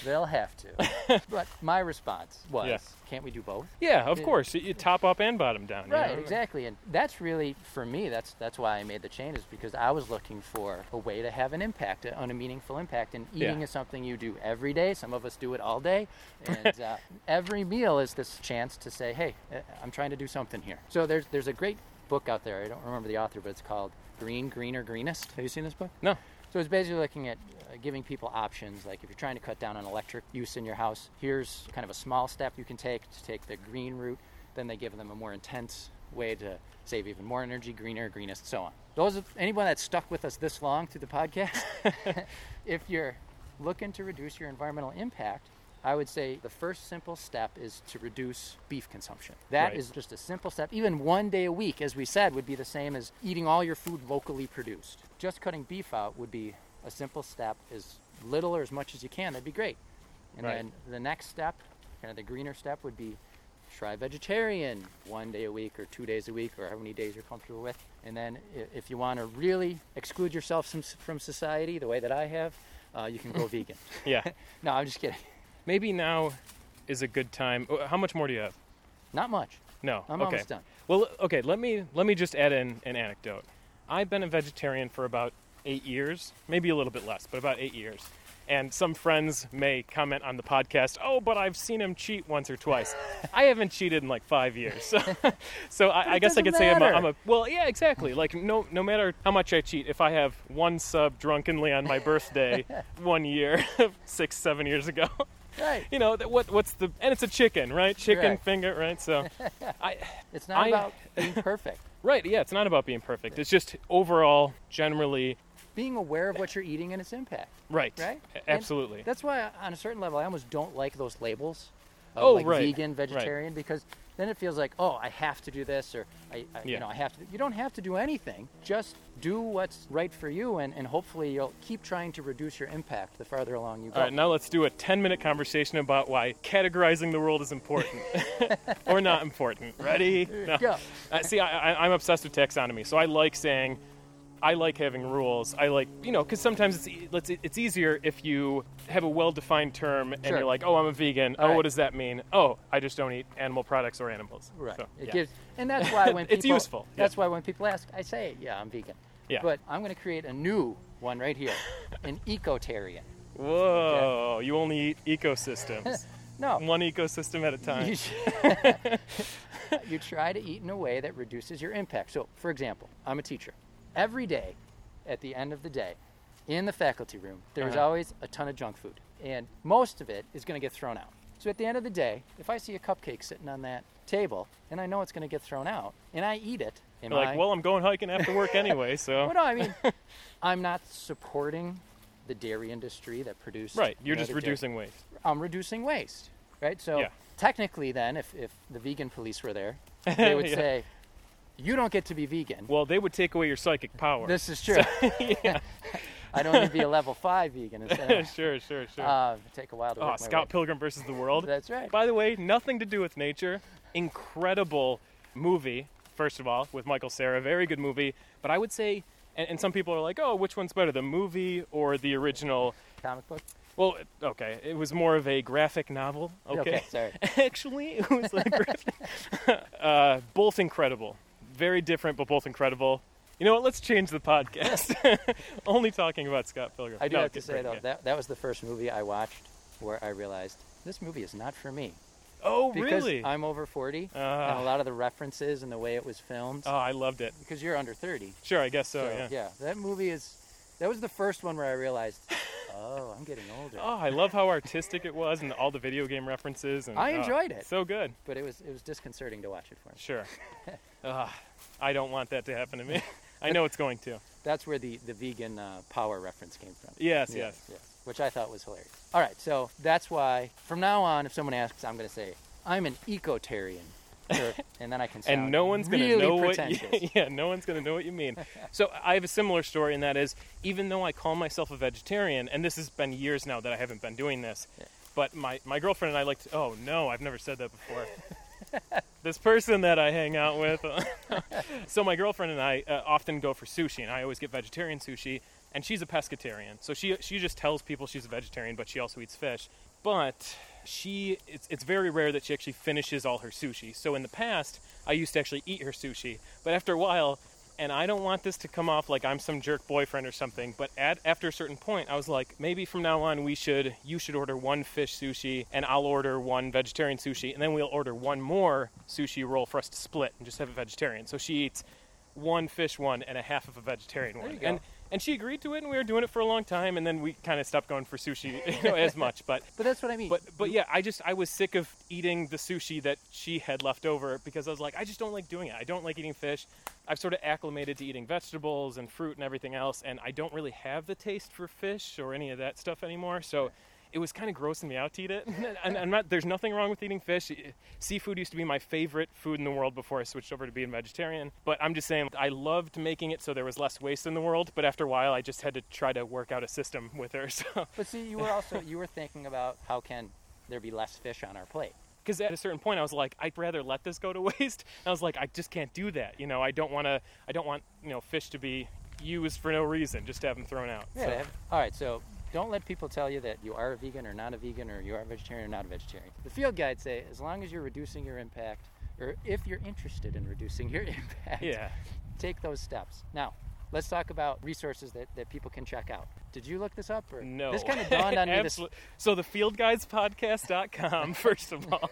They'll have to. but my response was, Yeah. can't we do both? yeah, of Yeah. course, you, you top up and bottom down. you Right, know? exactly, and that's really for me. That's that's why I made the change is because I was looking for a way to have an impact, on a meaningful impact. And Yeah. eating is something you do every day. Some of us do it all day, and uh, every meal is this chance to say, "Hey, uh, I'm trying to do something here." So there's there's a great book out there. I don't remember the author, but it's called Green, Greener, Greenest. Have you seen this book? No. So it's basically looking at uh, giving people options. Like if you're trying to cut down on electric use in your house, here's kind of a small step you can take to take the green route. Then they give them a more intense way to save even more energy, greener, greenest, so on. Those anyone that's stuck with us this long through the podcast, if you're looking to reduce your environmental impact, I would say the first simple step is to reduce beef consumption. That is Right. just a simple step. Even one day a week, as we said, would be the same as eating all your food locally produced. Just cutting beef out would be a simple step, as little or as much as you can. That'd be great. And Right. then the next step, kind of the greener step, would be try vegetarian one day a week or two days a week or how many days you're comfortable with. And then if you want to really exclude yourself from, from society the way that I have, uh, you can go vegan. Yeah. No, I'm just kidding. Maybe now is a good time. oh, How much more do you have? Not much. No. I'm okay. almost done. Well, okay. Let me let me just add in an anecdote. I've been a vegetarian for about eight years, maybe a little bit less, but about eight years. And some friends may comment on the podcast, "Oh, but I've seen him cheat once or twice." I haven't cheated in like five years, so, so I, I guess I could say I'm a, matter. I'm a well, yeah, exactly. Like no no matter how much I cheat, if I have one sub drunkenly on my birthday one year, six seven years ago, Right. you know that what what's the and it's a chicken, right? Chicken Right. finger, right? So, I It's not I- about being perfect. Right, yeah, it's not about being perfect. It's just overall, generally, being aware of what you're eating and its impact. right. Right? A- And Absolutely. That's why, on a certain level, I almost don't like those labels. Of Oh, like right, vegan, right. vegetarian, because then it feels like, oh, I have to do this, or I, I you know, I have to. You don't have to do anything. Just do what's right for you, and, and hopefully you'll keep trying to reduce your impact the farther along you go. All right, now let's do a 10 minute conversation about why categorizing the world is important or not important. Ready? No. Go. Uh, see, I, I, I'm obsessed with taxonomy, so I like saying, I like having rules. I like, you know, because sometimes it's, e- let's, it's easier if you have a well defined term and Sure. you're like, oh, I'm a vegan. Oh, Right. what does that mean? Oh, I just don't eat animal products or animals. Right. So, it yeah. gives, and that's why when people, It's useful, yeah. That's why when people ask, I say, yeah, I'm vegan. Yeah. But I'm going to create a new one right here, an ecotarian. Whoa, you only eat ecosystems. No. One ecosystem at a time. You, sh- you try to eat in a way that reduces your impact. So, for example, I'm a teacher. Every day, at the end of the day, in the faculty room, there's Uh-huh. always a ton of junk food, and most of it is going to get thrown out. So, at the end of the day, if I see a cupcake sitting on that table and I know it's going to get thrown out, and I eat it, am You're I? like, well, I'm going hiking after work anyway, so. Well, no, I mean, I'm not supporting the dairy industry that produces. Right, you you're just the dairy- reducing waste. I'm reducing waste, right? So Yeah. technically, then, if, if the vegan police were there, they would Yeah. say, "You don't get to be vegan." Well, they would take away your psychic power. this is true. yeah, I'd only be a level five vegan instead sure, sure, sure. uh, take a while to oh, way. Pilgrim versus the World. That's right. By the way, nothing to do with nature. Incredible movie, first of all, with Michael Cera. Very good movie. But I would say, and, and some people are like, oh, which one's better, the movie or the original? Comic book. Well, okay, it was more of a graphic novel. Okay. sorry. Actually, it was like graphic. uh, both incredible. Very different, but both incredible. You know what? Let's change the podcast. Only talking about Scott Pilgrim. I do No, have to say great, though yeah. that that was the first movie I watched where I realized this movie is not for me Oh, because really? I'm over 40 and a Ah. lot of the references and the way it was filmed. oh, I loved it. because you're under 30. Sure, I guess so. So, yeah. that movie is. That was the first one where I realized, oh, I'm getting older. Oh, I love how artistic it was and all the video game references. And, I oh, enjoyed it. So good. But it was it was disconcerting to watch it for me. Sure. Ugh, I don't want that to happen to me. I know it's going to. That's where the the vegan uh, power reference came from. Yes, yes. yes, which I thought was hilarious. All right, so that's why from now on, if someone asks, I'm going to say I'm an ecotarian, and then I can and no one's going to know what you, yeah no one's going to know what you mean so i have a similar story and that is even though i call myself a vegetarian and this has been years now that i haven't been doing this Yeah. but my, my girlfriend and i like to oh no i've never said that before this person that I hang out with. so my girlfriend and I uh, often go for sushi, and I always get vegetarian sushi. And she's a pescatarian, so she she just tells people she's a vegetarian, but she also eats fish. But she it's, it's very rare that she actually finishes all her sushi. So in the past, I used to actually eat her sushi, but after a while, and I don't want this to come off like I'm some jerk boyfriend or something, but at after a certain point, I was like, maybe from now on we should you should order one fish sushi and I'll order one vegetarian sushi, and then we'll order one more sushi roll for us to split and just have a vegetarian. So she eats one fish one and a half of a vegetarian There one. you go. And and she agreed to it and we were doing it for a long time and then we kind of stopped going for sushi you know, as much. But But that's what I mean. but but yeah, I just I was sick of eating the sushi that she had left over because I was like, I just don't like doing it. I don't like eating fish. I've sort of acclimated to eating vegetables and fruit and everything else, and I don't really have the taste for fish or any of that stuff anymore. So it was kind of grossing me out to eat it. and I'm not. There's nothing wrong with eating fish. Seafood used to be my favorite food in the world before I switched over to being vegetarian. But I'm just saying, I loved making it so there was less waste in the world. But after a while, I just had to try to work out a system with her. So but see, you were also you were thinking about how can there be less fish on our plate. because at a certain point I was like, I'd rather let this go to waste. And I was like, I just can't do that. You know, I don't want to. I don't want you know fish to be used for no reason, just to have them thrown out. Yeah. So- all right. So don't let people tell you that you are a vegan or not a vegan or you are a vegetarian or not a vegetarian. The field guides say as long as you're reducing your impact, or if you're interested in reducing your impact, yeah. take those steps. Now, let's talk about resources that, that people can check out. Did you look this up? Or No. This kind of dawned on me. This, So the fieldguidespodcast.com, first of all.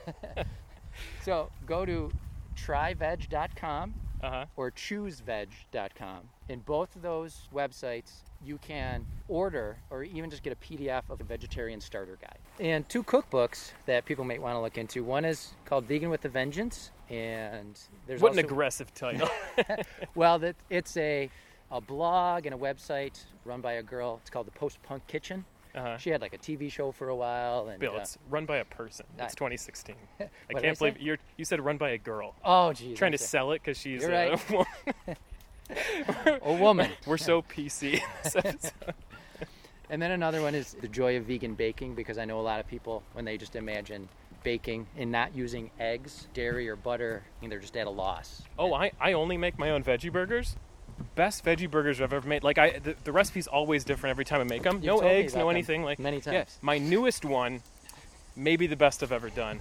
so go to tryveg.com Uh huh. or chooseveg.com. In both of those websites, you can order or even just get a PDF of the vegetarian starter guide. And two cookbooks that people might want to look into. One is called Vegan with a Vengeance, and there's What an aggressive title. well, that it's a a blog and a website run by a girl. It's called the Post Punk Kitchen. Uh-huh. She had like a TV show for a while, and Bill, uh, it's run by a person. It's 2016. I did I can't believe you're, you said run by a girl. oh, geez, Trying to sell it because she's You're a right. a woman. We're so PC. And then another one is the joy of vegan baking because I know a lot of people when they just imagine baking and not using eggs, dairy, or butter, I mean, they're just at a loss. Oh, I, I only make my own veggie burgers. Best veggie burgers I've ever made. Like I, the, the recipe's always different every time I make them. No eggs, no anything. Like many yeah, times. my newest one, maybe the best I've ever done,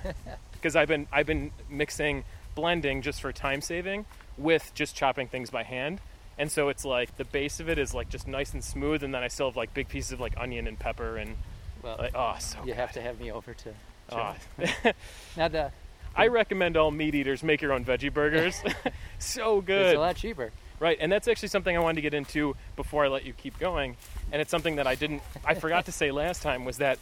because I've been I've been mixing, blending just for time saving, with just chopping things by hand. And so it's like the base of it is like just nice and smooth, and then I still have like big pieces of like onion and pepper and Well, like oh so. you have to have me over to. Oh. now the I recommend all meat eaters make your own veggie burgers. so good. it's good. a lot cheaper. Right, and that's actually something I wanted to get into before I let you keep going. And it's something that I didn't, I forgot to say last time was that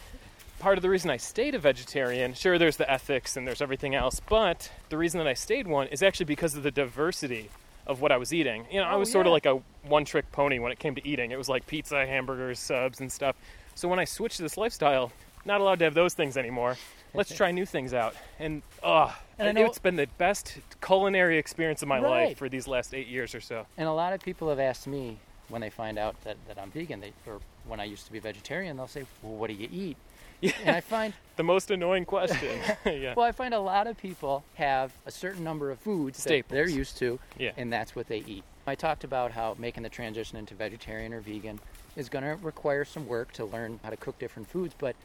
part of the reason I stayed a vegetarian, sure, there's the ethics and there's everything else, but the reason that I stayed one is actually because of the diversity of what I was eating. You know, I Oh, was sort of like a one trick pony when it came to eating. It was like pizza, hamburgers, subs, and stuff. So when I switched to this lifestyle, not allowed to have those things anymore. Let's try new things out. And, oh, And I know- it's been the best culinary experience of my Right. life for these last eight years or so. And a lot of people have asked me when they find out that, that I'm vegan, they, or when I used to be vegetarian, they'll say, "Well, what do you eat?" Yeah. And I find The most annoying question. yeah. Well, I find a lot of people have a certain number of foods that they're used to, Yeah. and that's what they eat. I talked about how making the transition into vegetarian or vegan is going to require some work to learn how to cook different foods, but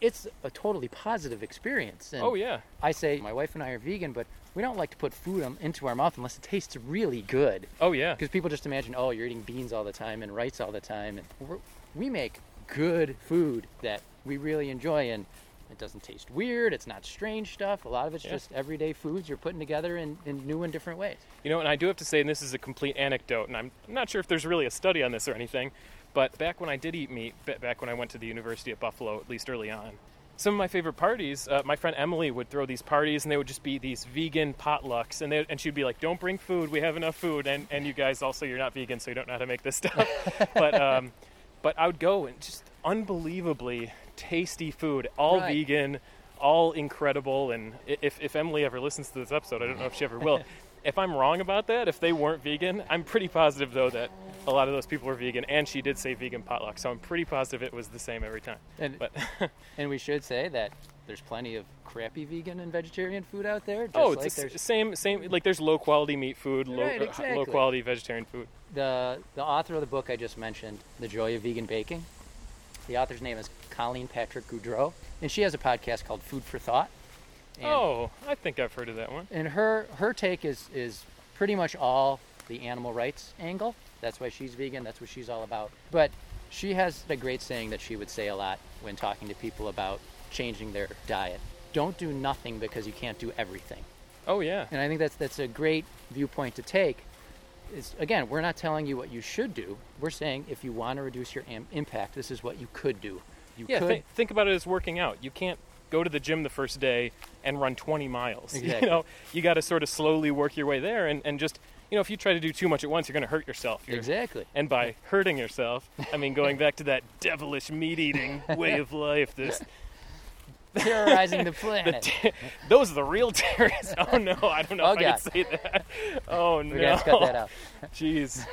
it's a totally positive experience. And oh yeah. I say my wife and I are vegan, but we don't like to put food into our mouth unless it tastes really good. Oh yeah. Because people just imagine, oh, you're eating beans all the time and rice all the time, and we make good food that we really enjoy, and it doesn't taste weird. It's not strange stuff. A lot of it's Yeah. just everyday foods you're putting together in, in new and different ways. You know, and I do have to say, and this is a complete anecdote, and I'm not sure if there's really a study on this or anything, but back when I did eat meat, back when I went to the University at Buffalo, at least early on, some of my favorite parties, uh, my friend Emily would throw these parties, and they would just be these vegan potlucks, and they, and she'd be like, "Don't bring food, we have enough food," and and you guys also you're not vegan, so you don't know how to make this stuff, but um, but I would go and just unbelievably tasty food, all Right. vegan, all incredible, and if if Emily ever listens to this episode, I don't know if she ever will. If I'm wrong about that, if they weren't vegan, I'm pretty positive though that a lot of those people were vegan, and she did say vegan potluck, so I'm pretty positive it was the same every time. And, But and we should say that there's plenty of crappy vegan and vegetarian food out there. Just oh, like it's the there's same same like there's low quality meat food, low Right, exactly. low quality vegetarian food. the the author of the book I just mentioned, The Joy of Vegan Baking. The author's name is Colleen Patrick Goudreau, and she has a podcast called Food for Thought. And, oh, I think I've heard of that one. and her her take is is pretty much all the animal rights angle. That's why she's vegan. That's what she's all about. But she has a great saying that she would say a lot when talking to people about changing their diet. Don't do nothing because you can't do everything. Oh yeah. And I think that's that's a great viewpoint to take. Is again, we're not telling you what you should do. We're saying if you want to reduce your am- impact, this is what you could do. You Yeah, could thi- think about it as working out. You can't go to the gym the first day and run 20 miles. Exactly. You know, you got to sort of slowly work your way there and, and just, you know, if you try to do too much at once, you're going to hurt yourself. You're- exactly. And by hurting yourself, I mean going back to that devilish meat eating way of life. This, Terrorizing the the planet. te- those are the real terrorists. Oh no, I don't know Oh, if I God. can say that. Oh no, We're gonna cut that out. Jeez.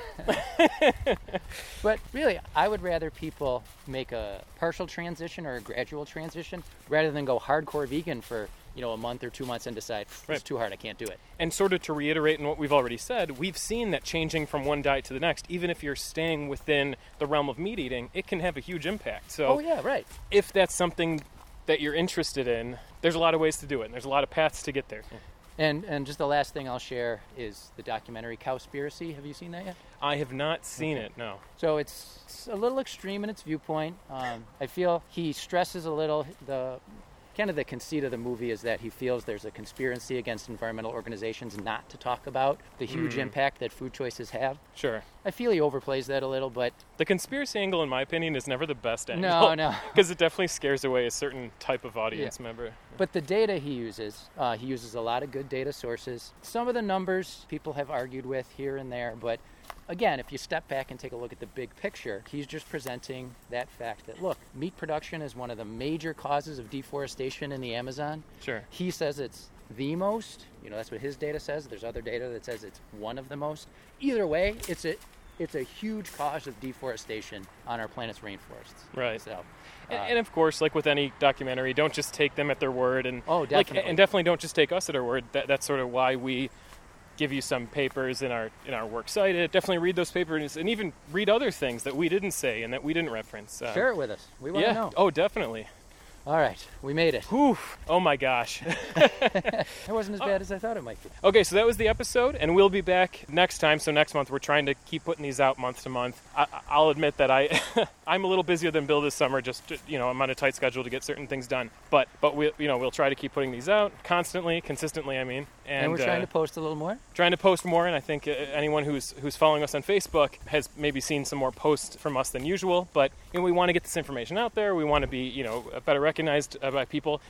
But really, I would rather people make a partial transition or a gradual transition rather than go hardcore vegan for you know a month or two months and decide "Pff, Right. it's too hard, I can't do it. And sort of to reiterate in what we've already said, we've seen that changing from one diet to the next, even if you're staying within the realm of meat eating, it can have a huge impact. So Oh yeah, right. if that's something that you're interested in, there's a lot of ways to do it, and there's a lot of paths to get there. And and just the last thing I'll share is the documentary Cowspiracy. Have you seen that yet? I have not seen it, no. So it's, it's a little extreme in its viewpoint. Um, I feel he stresses a little the kind of the conceit of the movie is that he feels there's a conspiracy against environmental organizations not to talk about the huge Mm. impact that food choices have. Sure. I feel he overplays that a little, but The conspiracy angle, in my opinion, is never the best angle. no, no. Because it definitely scares away a certain type of audience member. But the data he uses, uh, he uses a lot of good data sources. Some of the numbers people have argued with here and there, but again, if you step back and take a look at the big picture, he's just presenting that fact that look, meat production is one of the major causes of deforestation in the Amazon. Sure. He says it's the most. You know, that's what his data says. There's other data that says it's one of the most. Either way, it's a it's a huge cause of deforestation on our planet's rainforests. Right. So, And, uh, and of course, like with any documentary, don't just take them at their word, and Oh, like, definitely. and definitely don't just take us at our word. That, that's sort of why we give you some papers in our in our works cited. Definitely read those papers, and even read other things that we didn't say and that we didn't reference. Uh, share it with us. We want to yeah. know. Oh, definitely. All right, we made it. Whew. Oh my gosh. It wasn't as bad as I thought it might be. Okay, so that was the episode, and we'll be back next time. So next month, we're trying to keep putting these out month to month. I, I'll admit that I, I'm a little busier than Bill this summer. Just you know, I'm on a tight schedule to get certain things done. But but we you know we'll try to keep putting these out constantly, consistently. I mean, and, And, we're trying uh, to post a little more. trying to post more. And I think uh, anyone who's who's following us on Facebook has maybe seen some more posts from us than usual. But know, we want to get this information out there. We want to be you know better recognized uh, by people.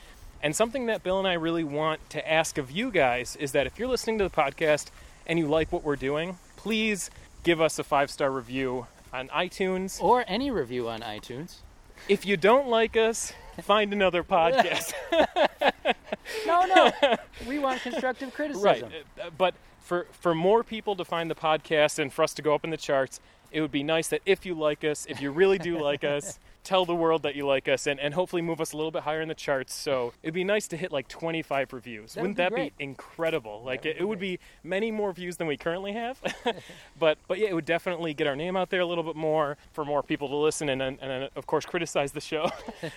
And something that Bill and I really want to ask of you guys is that if you're listening to the podcast and you like what we're doing, please give us a five star review on iTunes. Or any review on iTunes. If you don't like us, find another podcast. No, no. we want constructive criticism. right. Uh, But for for more people to find the podcast and for us to go up in the charts, it would be nice that if you like us, if you really do like us, tell the world that you like us and, and hopefully move us a little bit higher in the charts. So it'd be nice to hit like 25 reviews. That would Wouldn't be that great. be incredible? Like would it, it would be many more views than we currently have. but but yeah, it would definitely get our name out there a little bit more for more people to listen and and, and of course criticize the show,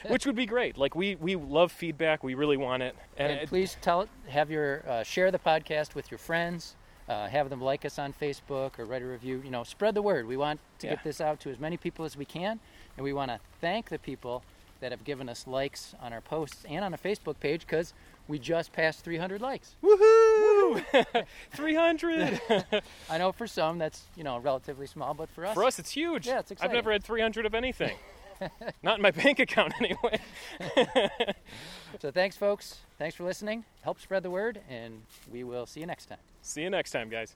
which would be great. Like we we love feedback. We really want it. And, it- please tell it, have your uh, share the podcast with your friends. Uh, have them like us on Facebook or write a review. You know, spread the word. We want to Yeah. get this out to as many people as we can, and we want to thank the people that have given us likes on our posts and on a Facebook page because we just passed 300 likes. Woohoo! 300! I know for some that's you know relatively small, but for us, For us, it's huge. Yeah, it's exciting. I've never had 300 of anything. Not in my bank account, anyway. So thanks, folks. Thanks for listening. Help spread the word, and we will see you next time. See you next time, guys.